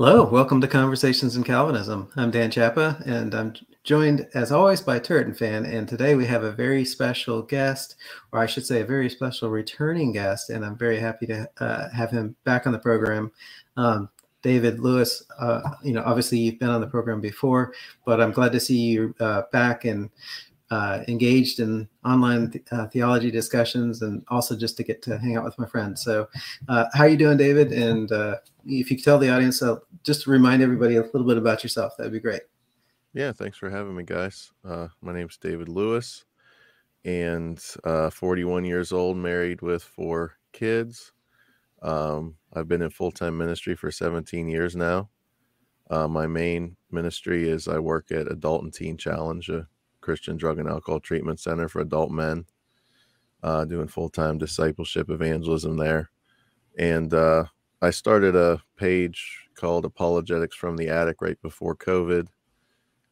Hello, welcome to Conversations in Calvinism. I'm Dan Chapa, and I'm joined, as always, by Turretin Fan. And today we have a very special guest, or I should say, a very special returning guest. And I'm very happy to uh, have him back on the program. Um, David Lewis, uh, you know, obviously you've been on the program before, but I'm glad to see you uh, back and uh, engaged in online th- uh, theology discussions and also just to get to hang out with my friends. So, uh, how are you doing, David? And uh, if you could tell the audience, uh, just remind everybody a little bit about yourself, that'd be great. Yeah, thanks for having me, guys. Uh, my name's David Lewis, and 41 years old, married with four kids. Um, I've been in full time ministry for 17 years now. my main ministry is I work at Adult and Teen Challenge, Christian Drug and Alcohol Treatment Center for adult men, uh, doing full time discipleship evangelism there. And uh, I started a page called Apologetics from the Attic right before COVID,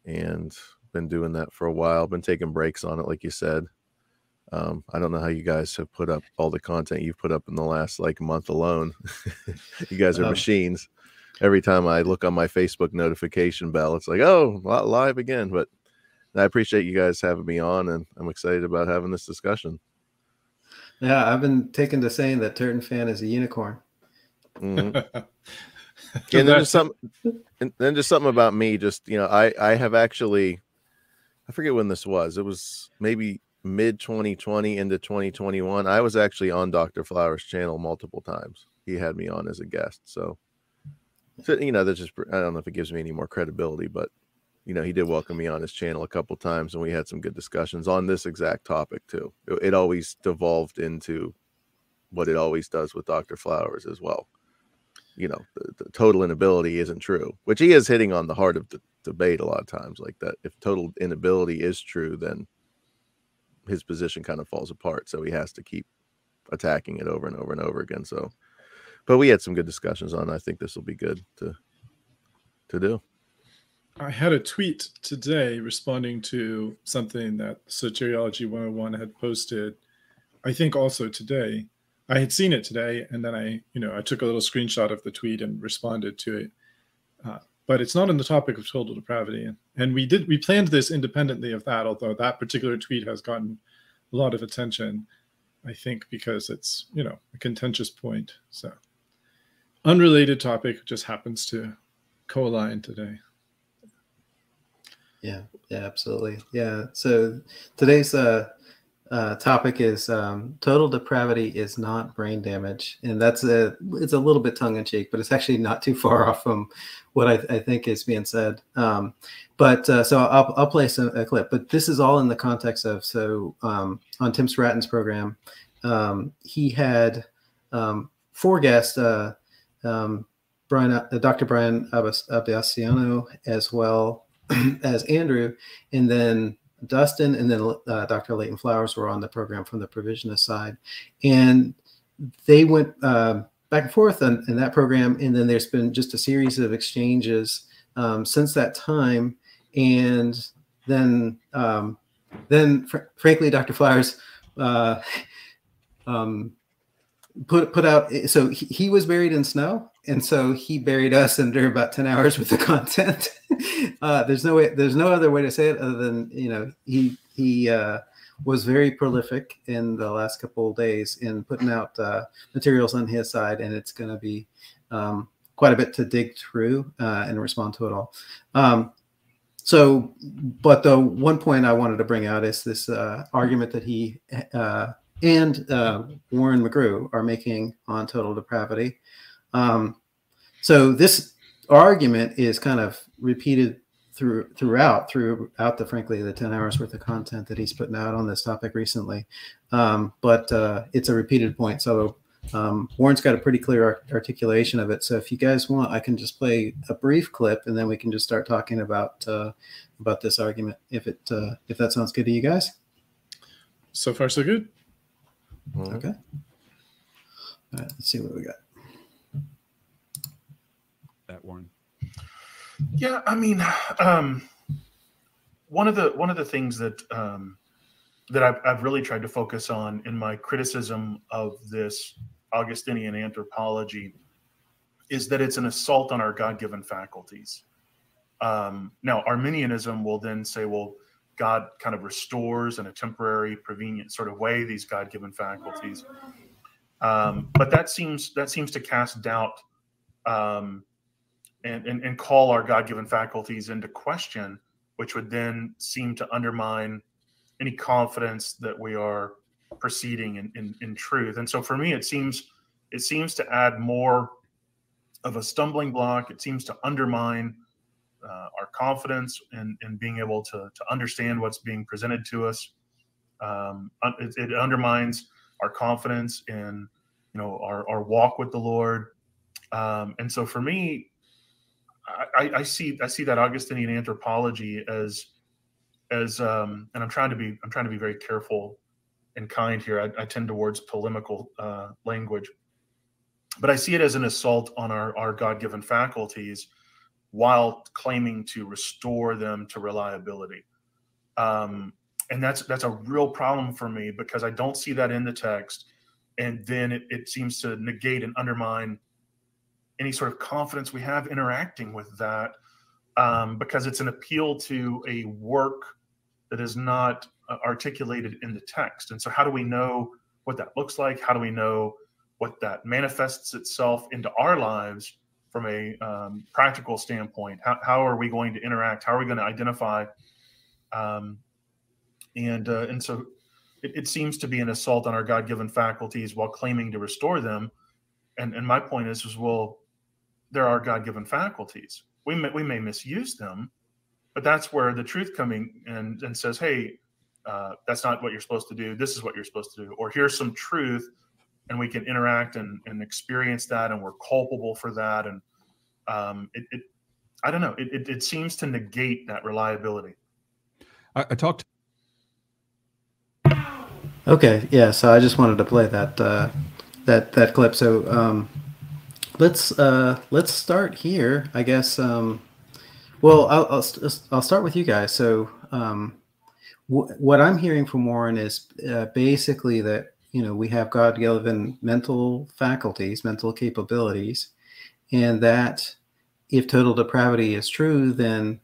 and been doing that for a while. Been taking breaks on it, like you said. Um, I don't know how you guys have put up all the content you've put up in the last like month alone. you guys are um, machines. Every time I look on my Facebook notification bell, it's like, oh, live again. But I appreciate you guys having me on, and I'm excited about having this discussion. Yeah, I've been taken to saying that Turretin fan is a unicorn. Mm-hmm. and then just some, and then just something about me. Just you know, I I have actually, I forget when this was. It was maybe mid 2020 into 2021. I was actually on Dr. Flowers' channel multiple times. He had me on as a guest. So, so you know, that's just I don't know if it gives me any more credibility, but you know, he did welcome me on his channel a couple times, and we had some good discussions on this exact topic too. It, it always devolved into what it always does with Dr. Flowers as well. You know, the, the, total inability isn't true, which he is hitting on the heart of the debate a lot of times. Like that, if total inability is true, then his position kind of falls apart. So he has to keep attacking it over and over and over again. So, but we had some good discussions on. I think this will be good to to do. I had a tweet today responding to something that Soteriology 101 had posted. I think also today. I had seen it today, and then I, you know, I took a little screenshot of the tweet and responded to it. Uh, but it's not on the topic of total depravity, and, we did we planned this independently of that. Although that particular tweet has gotten a lot of attention, I think because it's you know a contentious point. So unrelated topic just happens to co-align today. Yeah, yeah, absolutely. Yeah. So today's uh, uh, topic is um, total depravity is not brain damage, and that's a it's a little bit tongue in cheek, but it's actually not too far off from what I, I think is being said. Um, but uh, so I'll, I'll play some a clip, but this is all in the context of so um, on Tim Stratton's program, um, he had um, four guests. Uh, um, Brian, uh, Dr. Brian Abasciano, as well as Andrew, and then Dustin, and then uh, Dr. Leighton Flowers were on the program from the provisionist side, and they went uh, back and forth in, in, that program. And then there's been just a series of exchanges um, since that time, and then um, then fr- frankly, Dr. Flowers. Uh, um, put put out so he, he was buried in snow and so he buried us under about 10 hours with the content. Uh, there's no way there's no other way to say it other than you know he he uh, was very prolific in the last couple of days in putting out uh, materials on his side and it's going to be um, quite a bit to dig through uh, and respond to it all. Um, so but the one point i wanted to bring out is this uh, argument that he uh, and warren mcgrew are making on total depravity um, so this argument is kind of repeated through throughout throughout the frankly the 10 hours worth of content that he's putting out on this topic recently. Um, but uh, it's a repeated point. So um, warren's got a pretty clear articulation of it. So if you guys want i can just play a brief clip and then we can just start talking about uh, about this argument if it uh, if that sounds good to you guys. So far so good. Okay. All right let's see what we got that, Warren? Yeah, I mean, um, one of the one of the things that um, that I've, I've really tried to focus on in my criticism of this Augustinian anthropology is that it's an assault on our God-given faculties. Um, now, Arminianism will then say, well, God kind of restores in a temporary, prevenient sort of way these God-given faculties. Um, but that seems that seems to cast doubt um, and, and, and call our God-given faculties into question, which would then seem to undermine any confidence that we are proceeding in, in, in truth. And so for me, it seems it seems to add more of a stumbling block. It seems to undermine uh, our confidence in, in being able to, to understand what's being presented to us. Um, it, it, undermines our confidence in you know our, our walk with the Lord. Um, and so for me, I, I, see I see that Augustinian anthropology as as um, and I'm trying to be I'm trying to be very careful and kind here. I, I tend towards polemical uh, language, but I see it as an assault on our our God given faculties while claiming to restore them to reliability. Um, and that's that's a real problem for me because I don't see that in the text, and then it, it seems to negate and undermine any sort of confidence we have interacting with that um, because it's an appeal to a work that is not uh, articulated in the text. And so, how do we know what that looks like? How do we know what that manifests itself into our lives from a um, practical standpoint? How, how are we going to interact? How are we going to identify? Um, and uh, and so, it, it seems to be an assault on our God-given faculties while claiming to restore them. And and my point is, is well, there are God-given faculties. We may, we may misuse them, but that's where the truth coming and and says, hey, uh, that's not what you're supposed to do. This is what you're supposed to do. Or here's some truth, and we can interact and, and experience that, and we're culpable for that. And um, it, it I don't know. It, it, it seems to negate that reliability. I, I talked. Okay, yeah. So I just wanted to play that uh, that that clip. So um, let's uh, let's start here. I guess. Um, well, I'll, I'll, I'll start with you guys. So um, what I'm hearing from Warren is uh, basically that you know we have God-given mental faculties, mental capabilities, and that if total depravity is true, then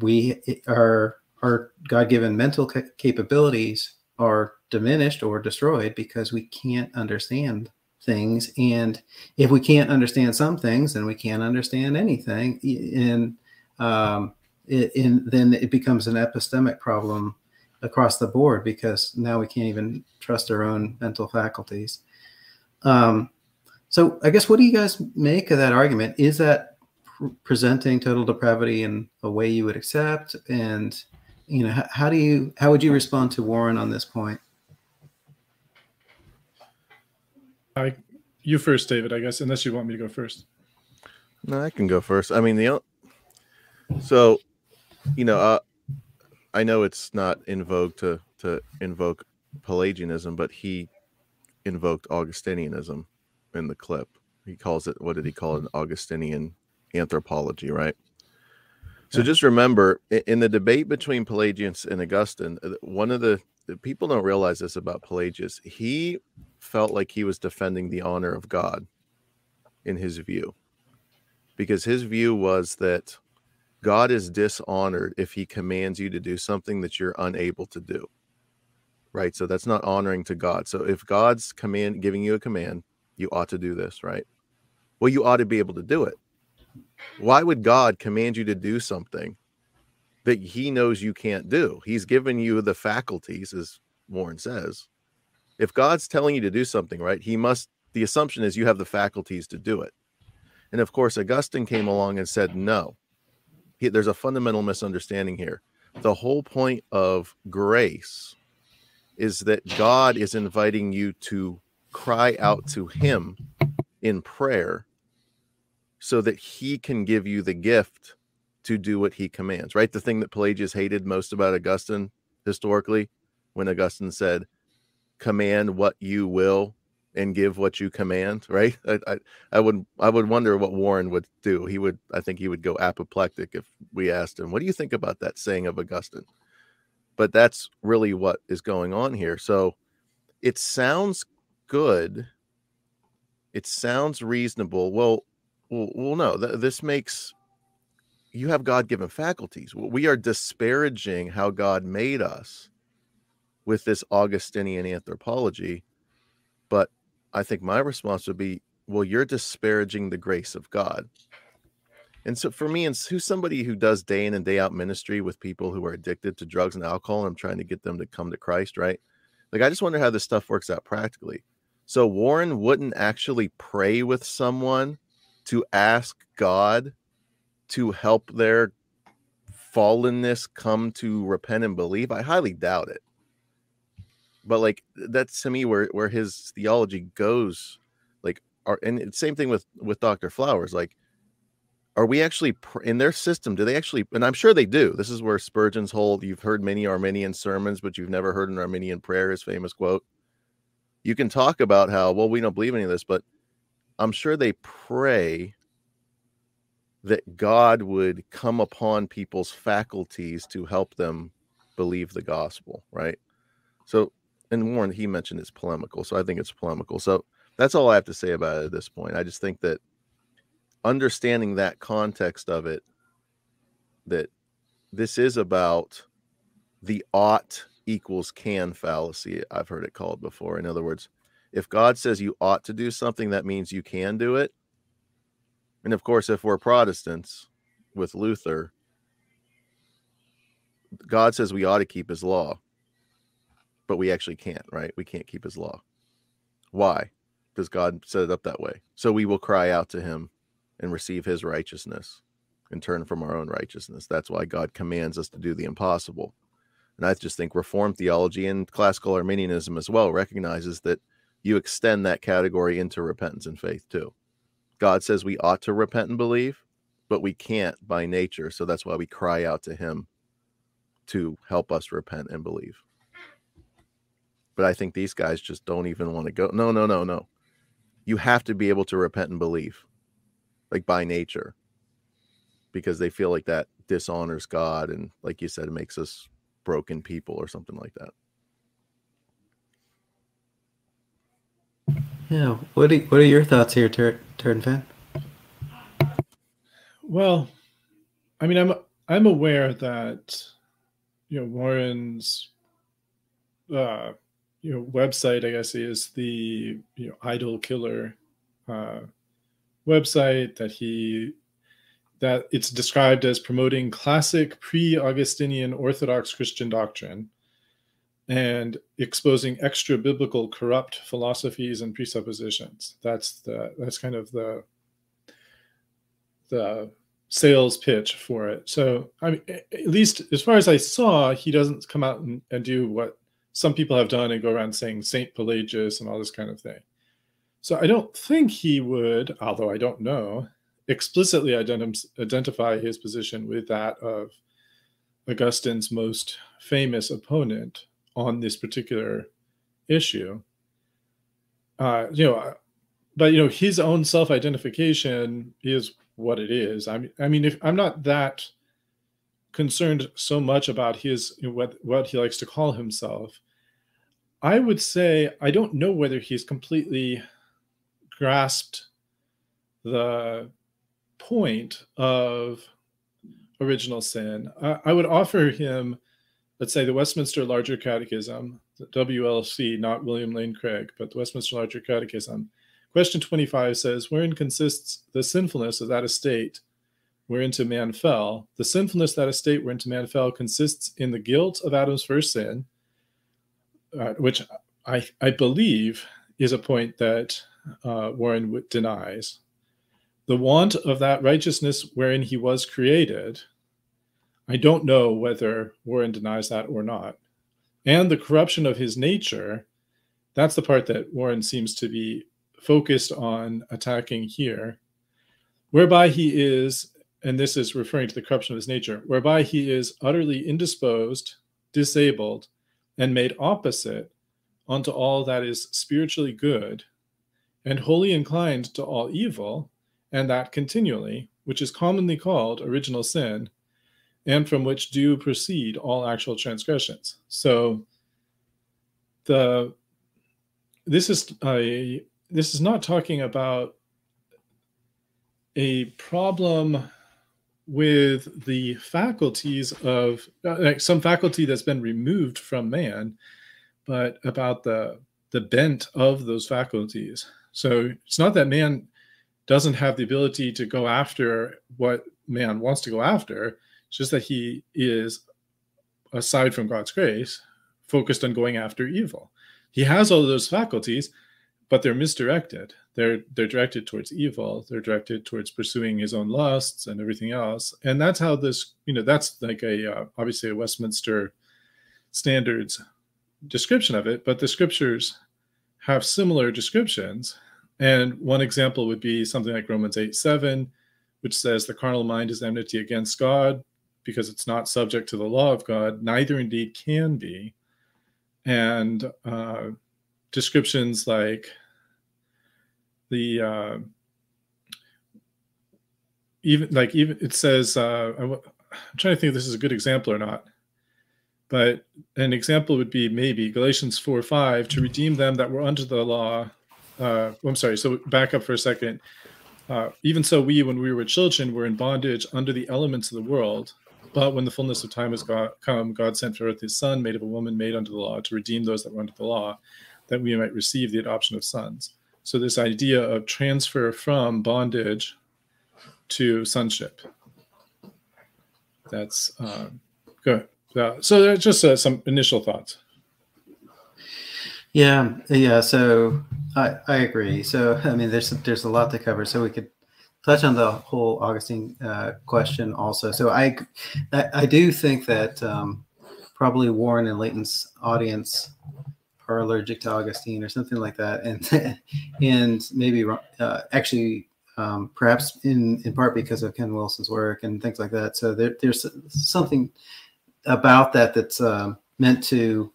we are our God-given mental ca- capabilities are diminished or destroyed because we can't understand things. And if we can't understand some things then we can't understand anything. And um, it, then it becomes an epistemic problem across the board because now we can't even trust our own mental faculties. Um, so i guess what do you guys make of that argument? Is that pr- presenting total depravity in a way you would accept? And you know how, how do you how would you respond to warren on this point I, you first, David. I guess, unless you want me to go first. No, I can go first. I mean, the so, you know, uh, I know it's not in vogue to to invoke Pelagianism, but he invoked Augustinianism in the clip. He calls it what did he call it? An Augustinian anthropology, right? So just remember, in the debate between Pelagius and Augustine, uh, one of the people don't realize this about Pelagius. He felt like he was defending the honor of God in his view. Because his view was that God is dishonored if he commands you to do something that you're unable to do. Right? So that's not honoring to God. So if God's command giving you a command, you ought to do this, right? Well, you ought to be able to do it. Why would God command you to do something that he knows you can't do? He's given you the faculties, as Warren says, if God's telling you to do something, right, he must, the assumption is you have the faculties to do it. And of course, Augustine came along and said, no, he, there's a fundamental misunderstanding here. The whole point of grace is that God is inviting you to cry out to him in prayer so that he can give you the gift to do what he commands, right? The thing that Pelagius hated most about Augustine historically, when Augustine said, command what you will and give what you command right? I, I, I would i would wonder what warren would do. He would i think he would go apoplectic if we asked him what do you think about that saying of augustine? But that's really what is going on here. So it sounds good. It sounds reasonable. Well well, no, th- this makes you have God given faculties. We are disparaging how God made us with this Augustinian anthropology. But I think my response would be, well, you're disparaging the grace of God. And so for me, and who's somebody who does day in and day out ministry with people who are addicted to drugs and alcohol, and I'm trying to get them to come to Christ, right? Like, I just wonder how this stuff works out practically. So Warren wouldn't actually pray with someone to ask God to help their fallenness come to repent and believe. I highly doubt it. But like that's to me where where his theology goes. Like, are and same thing with with Dr. Flowers. Like, are we actually in their system do they actually and i'm sure they do this is where spurgeon's whole you've heard many arminian sermons but you've never heard an arminian prayer his famous quote you can talk about how well we don't believe any of this but i'm sure they pray that god would come upon people's faculties to help them believe the gospel right so and warren he mentioned it's polemical so i think it's polemical. So that's all i have to say about it at this point. I just think that understanding that context of it that this is about the ought equals can fallacy i've heard it called before. In other words if god says you ought to do something that means you can do it. And of course if we're protestants with luther god says we ought to keep his law but we actually can't right we can't keep his law why because god set it up that way so we will cry out to him and receive his righteousness and turn from our own righteousness. That's why God commands us to do the impossible. And I just think Reformed theology and classical Arminianism as well recognizes that you extend that category into repentance and faith too. God says we ought to repent and believe, but we can't by nature. So that's why we cry out to Him to help us repent and believe. But I think these guys just don't even want to go. No, no, no, no. You have to be able to repent and believe like by nature because they feel like that dishonors God and like you said it makes us broken people or something like that. Yeah, what are, what are your thoughts here, Turn Turn fan? Well, I mean, I'm I'm aware that you know Warren's uh, you know website, I guess, is the you know idol killer uh, website that he that it's described as promoting classic pre-augustinian orthodox christian doctrine and exposing extra biblical corrupt philosophies and presuppositions. That's the that's kind of the the sales pitch for it. So i mean at least as far as i saw he doesn't come out and, and do what some people have done and go around saying saint pelagius and all this kind of thing so I don't think he would, although I don't know, explicitly ident- identify his position with that of Augustine's most famous opponent on this particular issue. Uh, you know, but you know, his own self-identification is what it is. I mean, I mean, if I'm not that concerned so much about his what what he likes to call himself, I would say I don't know whether he's completely grasped the point of original sin. I, I, would offer him, let's say, the Westminster Larger Catechism, the WLC, not William Lane Craig, but the Westminster Larger Catechism. Question 25 says, Wherein consists the sinfulness of that estate whereinto man fell? The sinfulness that estate whereinto man fell consists in the guilt of Adam's first sin, uh, which I, I believe is a point that uh, Warren denies. The want of that righteousness wherein he was created, I don't know whether Warren denies that or not. And the corruption of his nature, that's the part that Warren seems to be focused on attacking here, whereby he is, and this is referring to the corruption of his nature, whereby he is utterly indisposed, disabled, and made opposite unto all that is spiritually good and wholly inclined to all evil, and that continually, which is commonly called original sin, and from which do proceed all actual transgressions. So the this is a this is not talking about a problem with the faculties of uh, like some faculty that's been removed from man, but about the the bent of those faculties. So it's not that man doesn't have the ability to go after what man wants to go after. It's just that he is, aside from God's grace, focused on going after evil. He has all those faculties, but they're misdirected. They're they're directed towards evil. They're directed towards pursuing his own lusts and everything else. And that's how this, you know, that's like a uh, obviously a Westminster standards description of it. But the scriptures have similar descriptions. And one example would be something like Romans 8 7, which says the carnal mind is enmity against God because it's not subject to the law of God, neither indeed can be. And uh, descriptions like the uh, even like even it says uh, I'm trying to think if this is a good example or not but an example would be maybe Galatians 4 5 to redeem them that were under the law. Uh, I'm sorry, so back up for a second. Uh, even so, we, when we were children, were in bondage under the elements of the world. But when the fullness of time has come, God sent forth his Son, made of a woman made under the law, to redeem those that were under the law, that we might receive the adoption of sons. So, this idea of transfer from bondage to sonship. That's uh, good. Yeah. So that's just uh, some initial thoughts. Yeah, yeah. So I I agree. So I mean, there's there's a lot to cover. So we could touch on the whole Augustine uh, question also. So I, I, I do think that um, probably Warren and Leighton's audience are allergic to Augustine or something like that, and and maybe uh, actually um, perhaps in in part because of Ken Wilson's work and things like that. So there, there's something about that that's uh, meant to,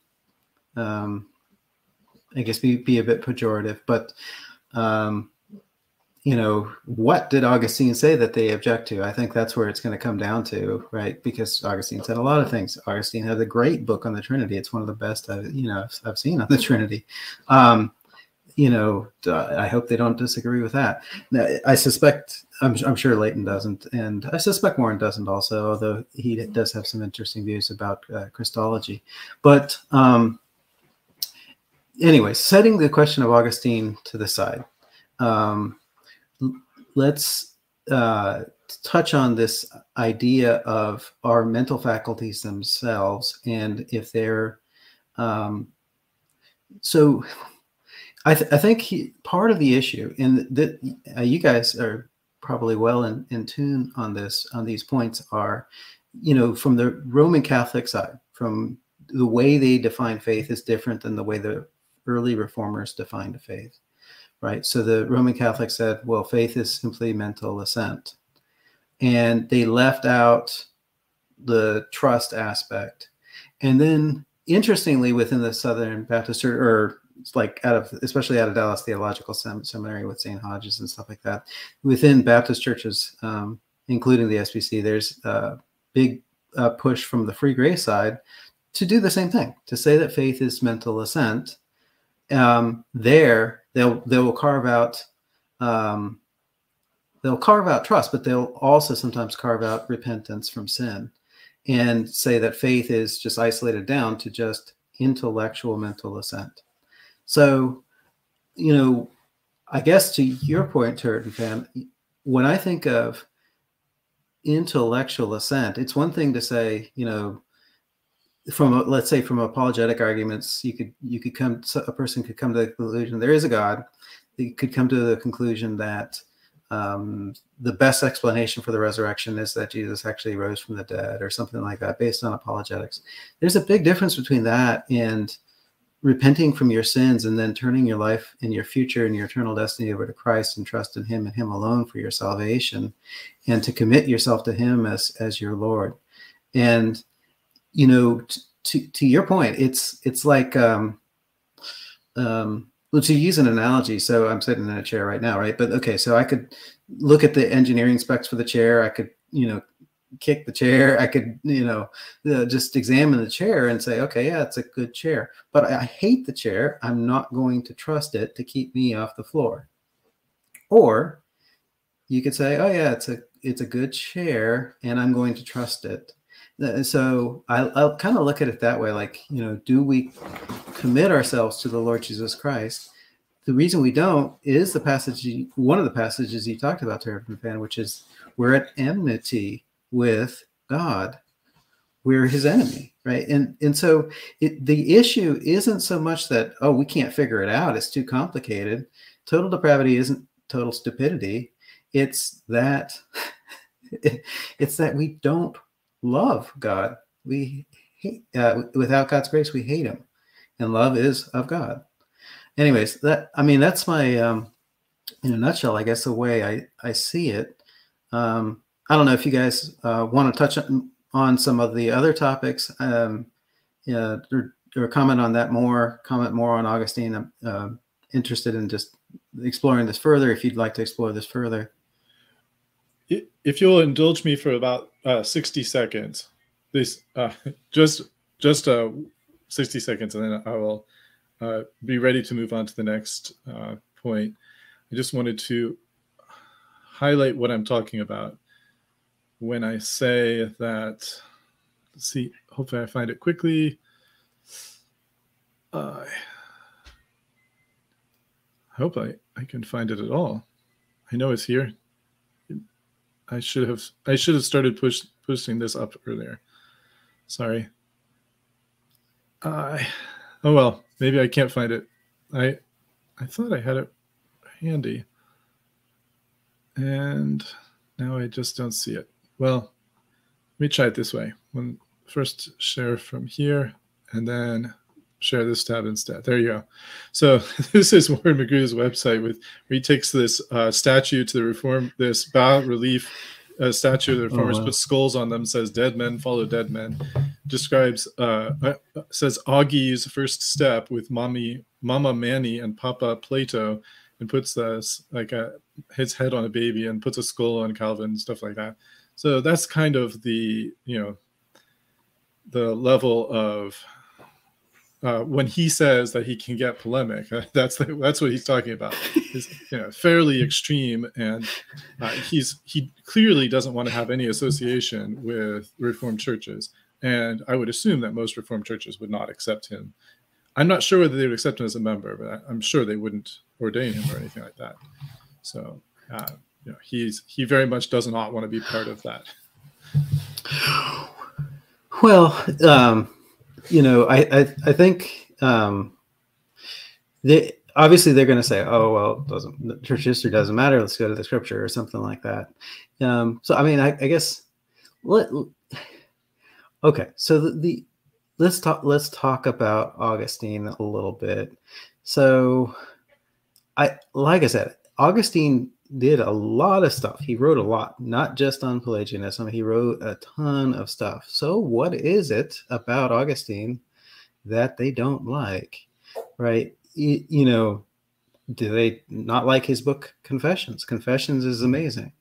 um, I guess, be, be a bit pejorative. But, um, you know, what did Augustine say that they object to? I think that's where it's going to come down to, right? Because Augustine said a lot of things. Augustine had a great book on the Trinity. It's one of the best, I, you know, I've seen on the Trinity. Um, you know, I hope they don't disagree with that. I suspect, I'm, I'm, sure Leighton doesn't, and I suspect Warren doesn't also, although he does have some interesting views about uh, Christology. But um, anyway, setting the question of Augustine to the side, um, let's uh, touch on this idea of our mental faculties themselves and if they're um, so I, th- I think he, part of the issue, and that uh, you guys are probably well in, in tune on this, on these points, are, you know, from the Roman Catholic side, from the way they define faith is different than the way the early reformers defined faith, right? So the Roman Catholic said, well, faith is simply mental assent. And they left out the trust aspect. And then, interestingly, within the Southern Baptist or, or like out of especially out of Dallas Theological Sem- Seminary with Zane Hodges and stuff like that. Within Baptist churches, um, including the SBC, there's a big uh, push from the free grace side to do the same thing to say that faith is mental assent. Um, there, they'll they will carve out um, they'll carve out trust, but they'll also sometimes carve out repentance from sin and say that faith is just isolated down to just intellectual mental assent. So, you know, I guess to your point, Turretin fan, when I think of intellectual assent, it's one thing to say, you know, from a, let's say from apologetic arguments, you could you could come a person could come to the conclusion there is a God. They could come to the conclusion that um, the best explanation for the resurrection is that Jesus actually rose from the dead, or something like that, based on apologetics. There's a big difference between that and repenting from your sins and then turning your life and your future and your eternal destiny over to Christ and trust in him and him alone for your salvation and to commit yourself to him as as your Lord. And you know to to your point it's it's like um um well, to use an analogy, so I'm sitting in a chair right now, right? But okay, so I could look at the engineering specs for the chair. I could, you know, kick the chair. I could, you know, uh, just examine the chair and say, okay, yeah, it's a good chair. But I, I hate the chair. I'm not going to trust it to keep me off the floor. Or you could say, oh yeah, it's a it's a good chair, and I'm going to trust it. So I, I'll kind of look at it that way, like you know, do we commit ourselves to the Lord Jesus Christ? The reason we don't is the passage, one of the passages you talked about, Turretin Fan, which is we're at enmity with God. We're his enemy, right? And and so it, the issue isn't so much that oh we can't figure it out; it's too complicated. Total depravity isn't total stupidity. It's that it's that we don't love God. We hate, uh, without God's grace, we hate Him, and love is of God. Anyways, that I mean that's my um, in a nutshell, I guess the way I I see it. Um, I don't know if you guys uh, want to touch on, some of the other topics, um, yeah, or, or comment on that more. Comment more on Augustine. I'm uh, interested in just exploring this further. If you'd like to explore this further. If you'll indulge me for about uh, 60 seconds, this uh, just just uh, 60 seconds, and then I will uh, be ready to move on to the next uh, point. I just wanted to highlight what I'm talking about when I say that. See, hopefully I find it quickly. Uh, I hope I, I can find it at all. I know it's here. I should have I should have started push pushing this up earlier. Sorry. I oh well, maybe I can't find it. I I thought I had it handy. And now I just don't see it. Well, let me try it this way. When first share from here and then share this tab instead. There you go. So this is Warren McGrew's website with where he takes this uh, statue to the reform, this bas relief uh, statue of the reformers, wow. puts skulls on them, says "dead men follow dead men." Describes uh, uh, says Augie's first step with mommy, Mama Mani and Papa Plato, and puts this like a his head on a baby and puts a skull on Calvin, stuff like that. So that's kind of the you know the level of uh, when he says that he can get polemic, that's the, that's what he's talking about. Is you know fairly extreme, and uh, he's he clearly doesn't want to have any association with Reformed churches. And I would assume that most Reformed churches would not accept him. I'm not sure whether they would accept him as a member, but I, I'm sure they wouldn't ordain him or anything like that. So uh, you know, he's he very much does not want to be part of that. Well, um, you know, I I, I think um, they obviously they're going to say, "Oh, well, doesn't church history doesn't matter? Let's go to the scripture or something like that." Um, so, I mean, I, I guess let okay. So the, the let's talk let's talk about Augustine a little bit. So, I like I said, Augustine did a lot of stuff. He wrote a lot, not just on Pelagianism. He wrote a ton of stuff. So, what is it about Augustine that they don't like? Right? You, you know, do they not like his book Confessions? Confessions is amazing.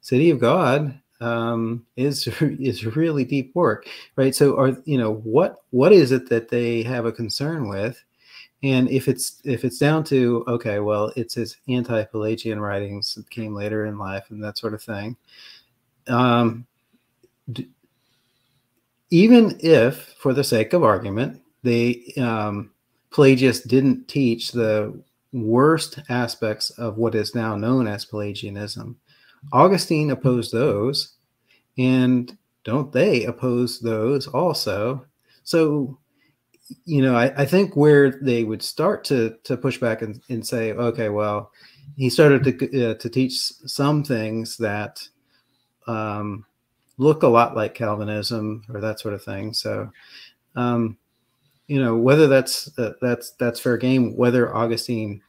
City of God um, is is really deep work, right? So, are you know what what is it that they have a concern with? And if it's if it's down to okay well it's his anti-pelagian writings that came later in life and that sort of thing um, d- even if for the sake of argument they um, pelagius didn't teach the worst aspects of what is now known as pelagianism augustine opposed those and don't they oppose those also? So you know, I, I think where they would start to to push back and, and say, okay, well, he started to uh, to teach some things that um, look a lot like Calvinism or that sort of thing. So, um, you know, whether that's uh, that's that's fair game. Whether Augustine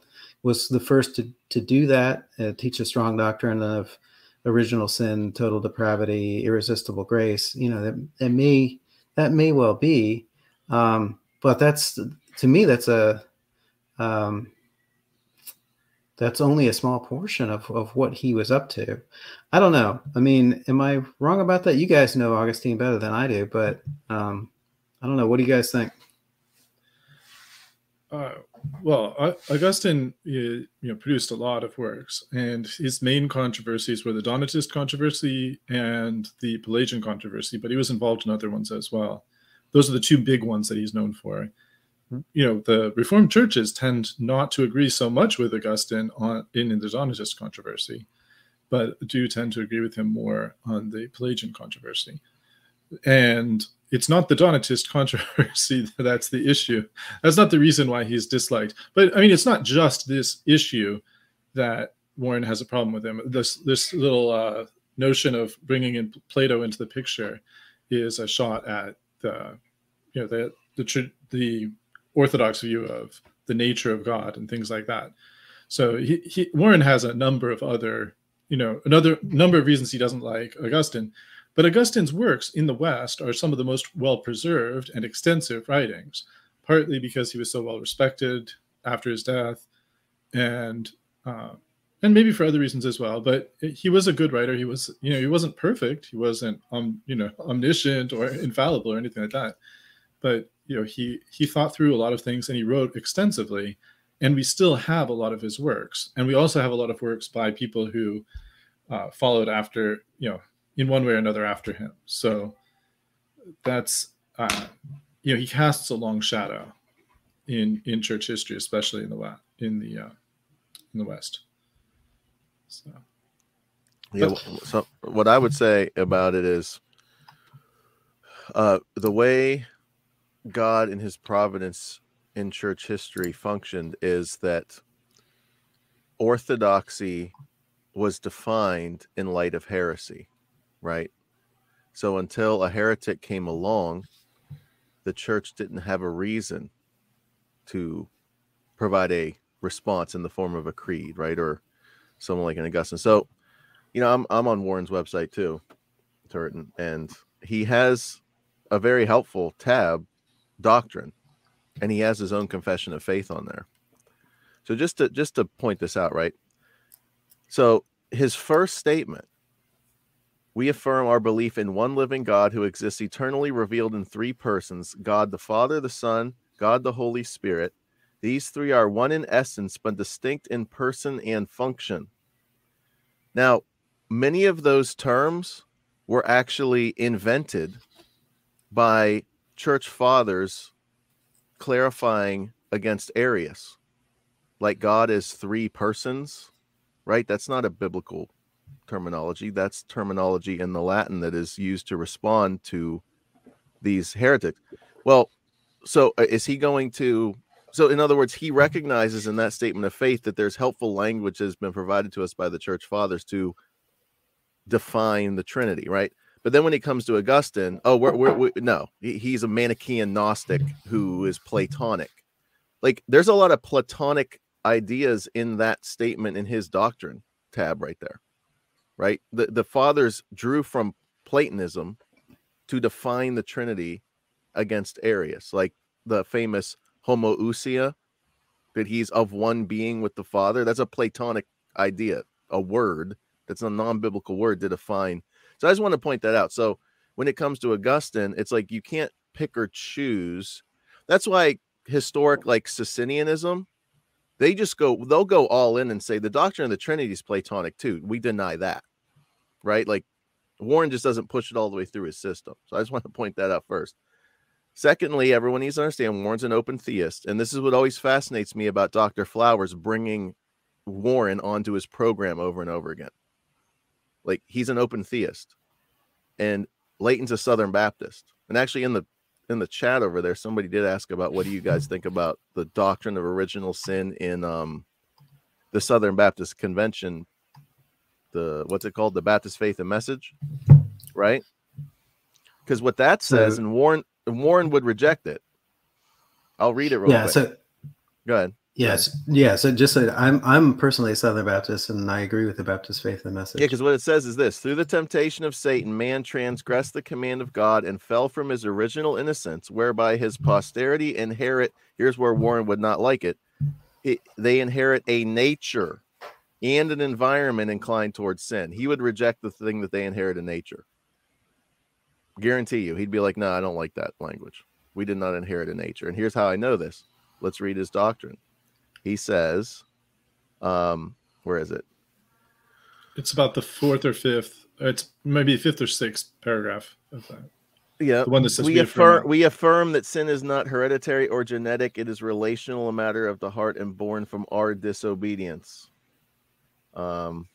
was the first to to do that, uh, teach a strong doctrine of original sin, total depravity, irresistible grace. You know, that, that may that may well be. Um, but that's to me that's a um, that's only a small portion of, of what he was up to i don't know i mean am i wrong about that you guys know augustine better than i do but um, i don't know what do you guys think Uh, Well, Augustine, you know, produced a lot of works, and his main controversies were the Donatist controversy and the Pelagian controversy. But he was involved in other ones as well. Those are the two big ones that he's known for. You know, the Reformed churches tend not to agree so much with Augustine on in, in the Donatist controversy, but do tend to agree with him more on the Pelagian controversy. And it's not the Donatist controversy that's the issue. That's not the reason why he's disliked. But I mean, it's not just this issue that Warren has a problem with him. This this little uh, notion of bringing in Plato into the picture is a shot at the you know the the the orthodox view of the nature of God and things like that. So he, he Warren has a number of other you know another number of reasons he doesn't like Augustine but Augustine's works in the West are some of the most well preserved and extensive writings, partly because he was so well respected after his death, and uh, and maybe for other reasons as well. But he was a good writer. He was, you know, he wasn't perfect. He wasn't, um, you know, omniscient or infallible or anything like that. But you know, he he thought through a lot of things and he wrote extensively. And we still have a lot of his works, and we also have a lot of works by people who uh, followed after, you know, in one way or another after him. So that's uh, you know he casts a long shadow in in church history, especially in the west in the uh, in the West. So. Yeah. So what I would say about it is, uh, the way God in His providence in church history functioned is that orthodoxy was defined in light of heresy right? So until a heretic came along, the church didn't have a reason to provide a response in the form of a creed, right? Or someone like an Augustine. So, you know, I'm I'm on Warren's website too, Turton, and he has a very helpful tab, doctrine, and he has his own confession of faith on there. So just to just to point this out, right? So his first statement we affirm our belief in one living God who exists eternally revealed in three persons God the Father, the Son, God the Holy Spirit. These three are one in essence, but distinct in person and function. Now, many of those terms were actually invented by church fathers clarifying against Arius. Like God is three persons, right? That's not a biblical terminology. That's terminology in the Latin that is used to respond to these heretics. Well, so uh, is he going to? So, in other words, he recognizes in that statement of faith that there's helpful language that has been provided to us by the church fathers to define the Trinity, right? But then when it comes to Augustine, oh, we're, we're, we no, he's a Manichaean Gnostic who is Platonic. Like, there's a lot of Platonic ideas in that statement in his doctrine tab right there right? The the fathers drew from Platonism to define the Trinity against Arius, like the famous homoousia, that he's of one being with the Father. That's a Platonic idea, a word that's a non-biblical word to define. So I just want to point that out. So when it comes to Augustine, it's like you can't pick or choose. That's why historic like Socinianism they just go they'll go all in and say the doctrine of the trinity is platonic too we deny that right like warren just doesn't push it all the way through his system so i just want to point that out first secondly everyone needs to understand warren's an open theist and this is what always fascinates me about dr flowers bringing warren onto his program over and over again. Like he's an open theist and Leighton's a southern baptist. And actually in the in the chat over there, somebody did ask about what do you guys think about the doctrine of original sin in um, the Southern Baptist Convention, the what's it called, the Baptist Faith and Message, right? Because what that says, and Warren Warren would reject it. I'll read it real yeah, quick. So, Go ahead. Yes, yeah. So just so I'm I'm personally a Southern Baptist, and I agree with the Baptist faith and message. Yeah, because what it says is this: through the temptation of Satan, man transgressed the command of God and fell from his original innocence, whereby his posterity inherit. Here's where Warren would not like it. it they inherit a nature and an environment inclined towards sin. He would reject the thing that they inherit in nature. Guarantee you, he'd be like, "No, I don't like that language. We did not inherit a nature." And here's how I know this. Let's read his doctrine he says, um, where is it? It's about the fourth or fifth. It's maybe fifth or sixth paragraph of that. Yeah, The one that says we we affirm affirm we affirm that sin is not hereditary or genetic; it is relational, a matter of the heart, and born from our disobedience. Um,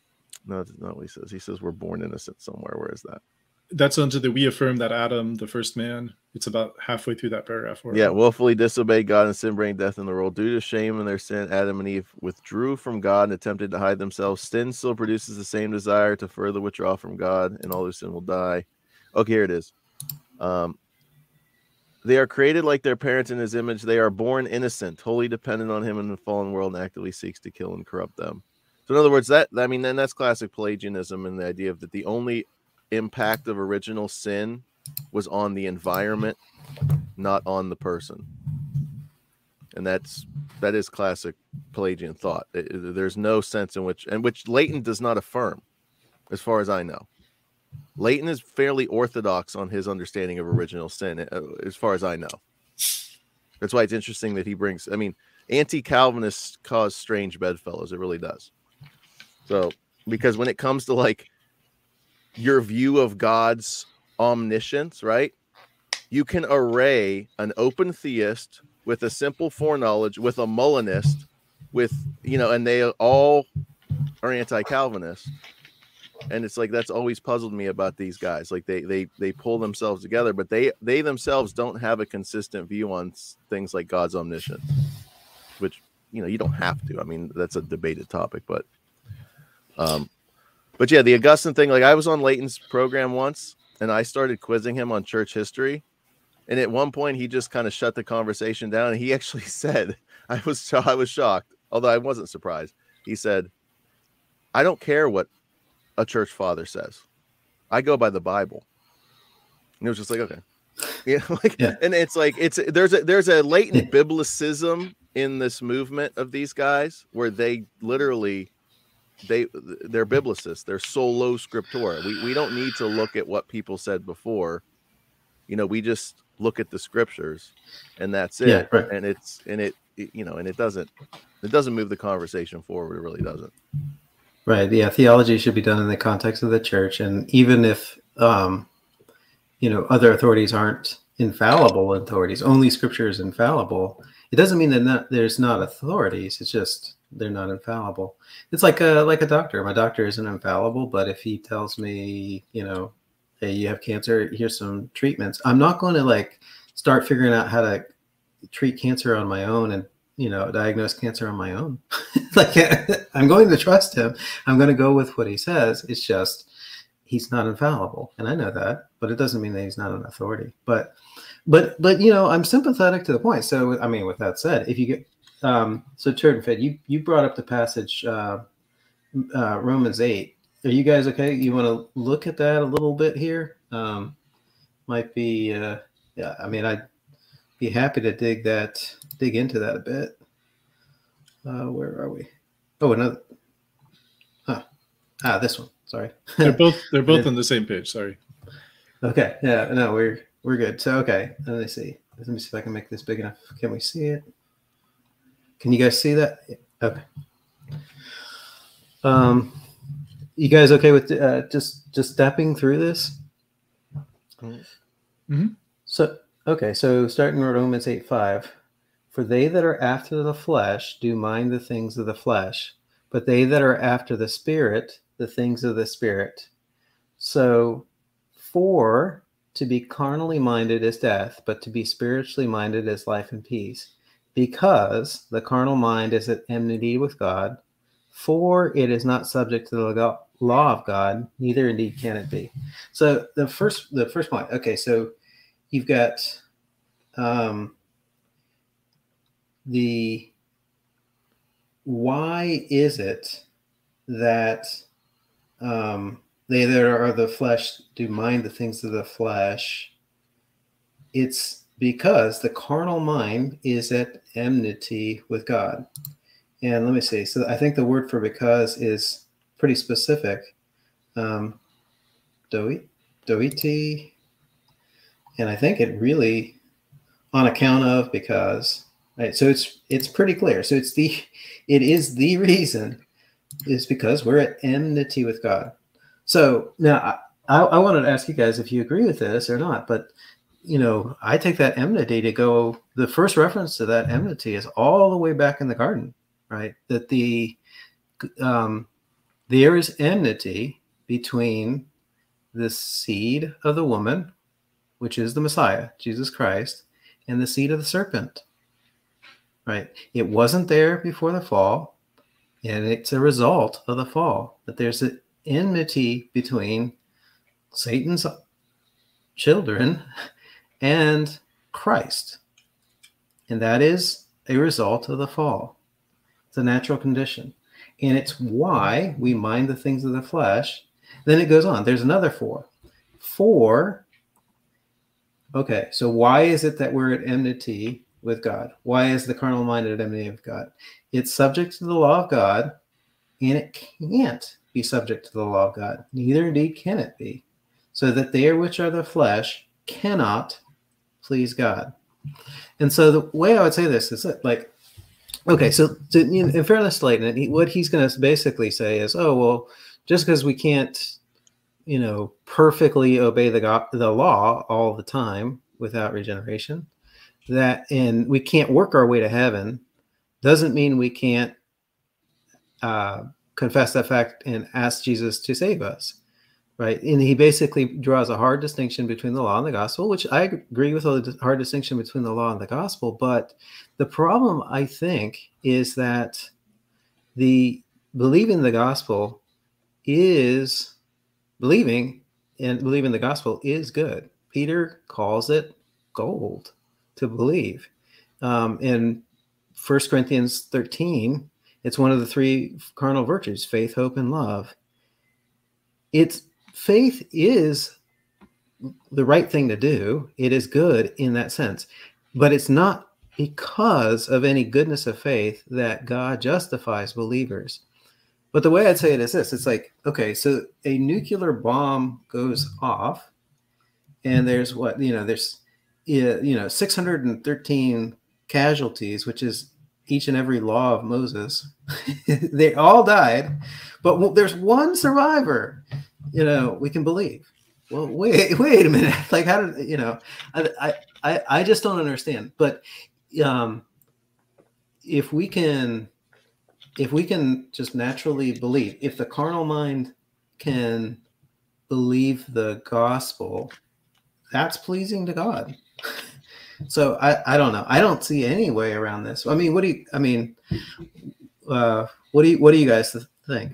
no, that's not what he says. He says we're born innocent somewhere. Where is that? That's under the we affirm that Adam, the first man. It's about halfway through that paragraph. where- Yeah, willfully disobeyed God and sin bring death in the world. Due to shame and their sin, Adam and Eve withdrew from God and attempted to hide themselves. Sin still produces the same desire to further withdraw from God, and all their sin will die. Okay, here it is. Um, they are created like their parents in his image. They are born innocent, wholly dependent on him in the fallen world, and actively seeks to kill and corrupt them. So, in other words, that I mean, then that's classic Pelagianism and the idea of that the only impact of original sin was on the environment, not on the person. And that's that is classic Pelagian thought. There's no sense in which and which Leighton does not affirm, as far as I know. Leighton is fairly orthodox on his understanding of original sin, uh, as far as I know. That's why it's interesting that he brings. I mean, anti-Calvinists cause strange bedfellows. It really does. So, because when it comes to like your view of God's omniscience, right? You can array an open theist with a simple foreknowledge, with a Molinist, with you know, and they all are anti-Calvinist. And it's like that's always puzzled me about these guys. Like they they they pull themselves together, but they they themselves don't have a consistent view on things like God's omniscience, which you know you don't have to. I mean, that's a debated topic, but um, but yeah, the Augustine thing. Like I was on Leighton's program once, and I started quizzing him on church history, and at one point he just kind of shut the conversation down. And he actually said, "I was I was shocked, although I wasn't surprised." He said, "I don't care what a church father says. I go by the Bible." And it was just like, okay, you know, like, Yeah. and it's like it's there's a there's a latent biblicism in this movement of these guys where they literally they they're biblicists they're sola scriptura we, we don't need to look at what people said before you know we just look at the scriptures and that's it Yeah, right. and it's and it, it you know and it doesn't it doesn't move the conversation forward it really doesn't Right. Yeah. Theology should be done in the context of the church. And even if, um, you know, other authorities aren't infallible authorities, only scripture is infallible, it doesn't mean that not, there's not authorities. It's just they're not infallible. It's like a, like a doctor. My doctor isn't infallible, but if he tells me, you know, hey, you have cancer, here's some treatments, I'm not going to like start figuring out how to treat cancer on my own and, you know, diagnose cancer on my own. like I'm going to trust him. I'm going to go with what he says. It's just he's not infallible, and I know that, but it doesn't mean that he's not an authority. But, but, but you know, I'm sympathetic to the point. So, I mean, with that said, if you get um, so Fed, you you brought up the passage uh, uh, Romans eight. Are you guys okay? You want to look at that a little bit here? Um, might be, uh, yeah. I mean, I'd be happy to dig that, dig into that a bit. Uh, where are we? Oh, another. Huh. Ah, this one. Sorry. They're both they're both on the same page. Sorry. okay. Yeah. No, we're we're good. So okay. Let me see. Let me see if I can make this big enough. Can we see it? Can you guys see that? Yeah. Okay. Um, you guys okay with uh, just just stepping through this? Mm-hmm. So okay. So starting with Romans eight five. For they that are after the flesh do mind the things of the flesh, but they that are after the spirit, the things of the spirit. So, for to be carnally minded is death, but to be spiritually minded is life and peace. Because the carnal mind is at enmity with God, for it is not subject to the law of God, neither indeed can it be. So the first the first point, okay, so you've got um the why is it that um, they that are the flesh do mind the things of the flesh? It's because the carnal mind is at enmity with God. And let me see. So I think the word for because is pretty specific. Um, doit, doiti. And I think it really, on account of, because, Right. So it's it's pretty clear. So it's the it is the reason is because we're at enmity with God. So now I, I wanted to ask you guys if you agree with this or not, but you know, I take that enmity to go. The first reference to that enmity is all the way back in the garden, right? That the um, there is enmity between the seed of the woman, which is the Messiah, Jesus Christ, and the seed of the serpent. Right? It wasn't there before the fall, and it's a result of the fall that there's an enmity between Satan's children and Christ. And that is a result of the fall. It's a natural condition. And it's why we mind the things of the flesh. Then it goes on. There's another four. Four. Okay, so why is it that we're at enmity with God? Why is the carnal mind at enmity with God? It's subject to the law of God, and it can't be subject to the law of God. Neither indeed can it be. So that they which are the flesh cannot please God. And so the way I would say this is that, like, okay, so to, you know, in fairness to Leighton, he, what he's going to basically say is, oh, well, just because we can't, you know, perfectly obey the, God, the law all the time without regeneration, that and we can't work our way to heaven, doesn't mean we can't uh, confess that fact and ask Jesus to save us right? And he basically draws a hard distinction between the law and the gospel, which I agree with a hard distinction between the law and the gospel. But the problem, I think, is that the believing the gospel is believing and believing the gospel is good. Peter calls it gold to believe. Um, in First Corinthians 13, it's one of the three carnal virtues faith, hope, and love. It's faith is the right thing to do. It is good in that sense, but it's not because of any goodness of faith that God justifies believers. But the way I'd say it is this it's like, okay, so a nuclear bomb goes off, and there's what, you know, there's, you know, 613 casualties, which is each and every law of Moses. they all died, but there's one survivor you know, we can believe. Well, wait, wait a minute. Like, how did you know? I, I, I just don't understand. But um, if we can, if we can just naturally believe, if the carnal mind can believe the gospel, that's pleasing to God. so I, I don't know. I don't see any way around this. I mean, what do you? I mean, uh, what do you? What do you guys think?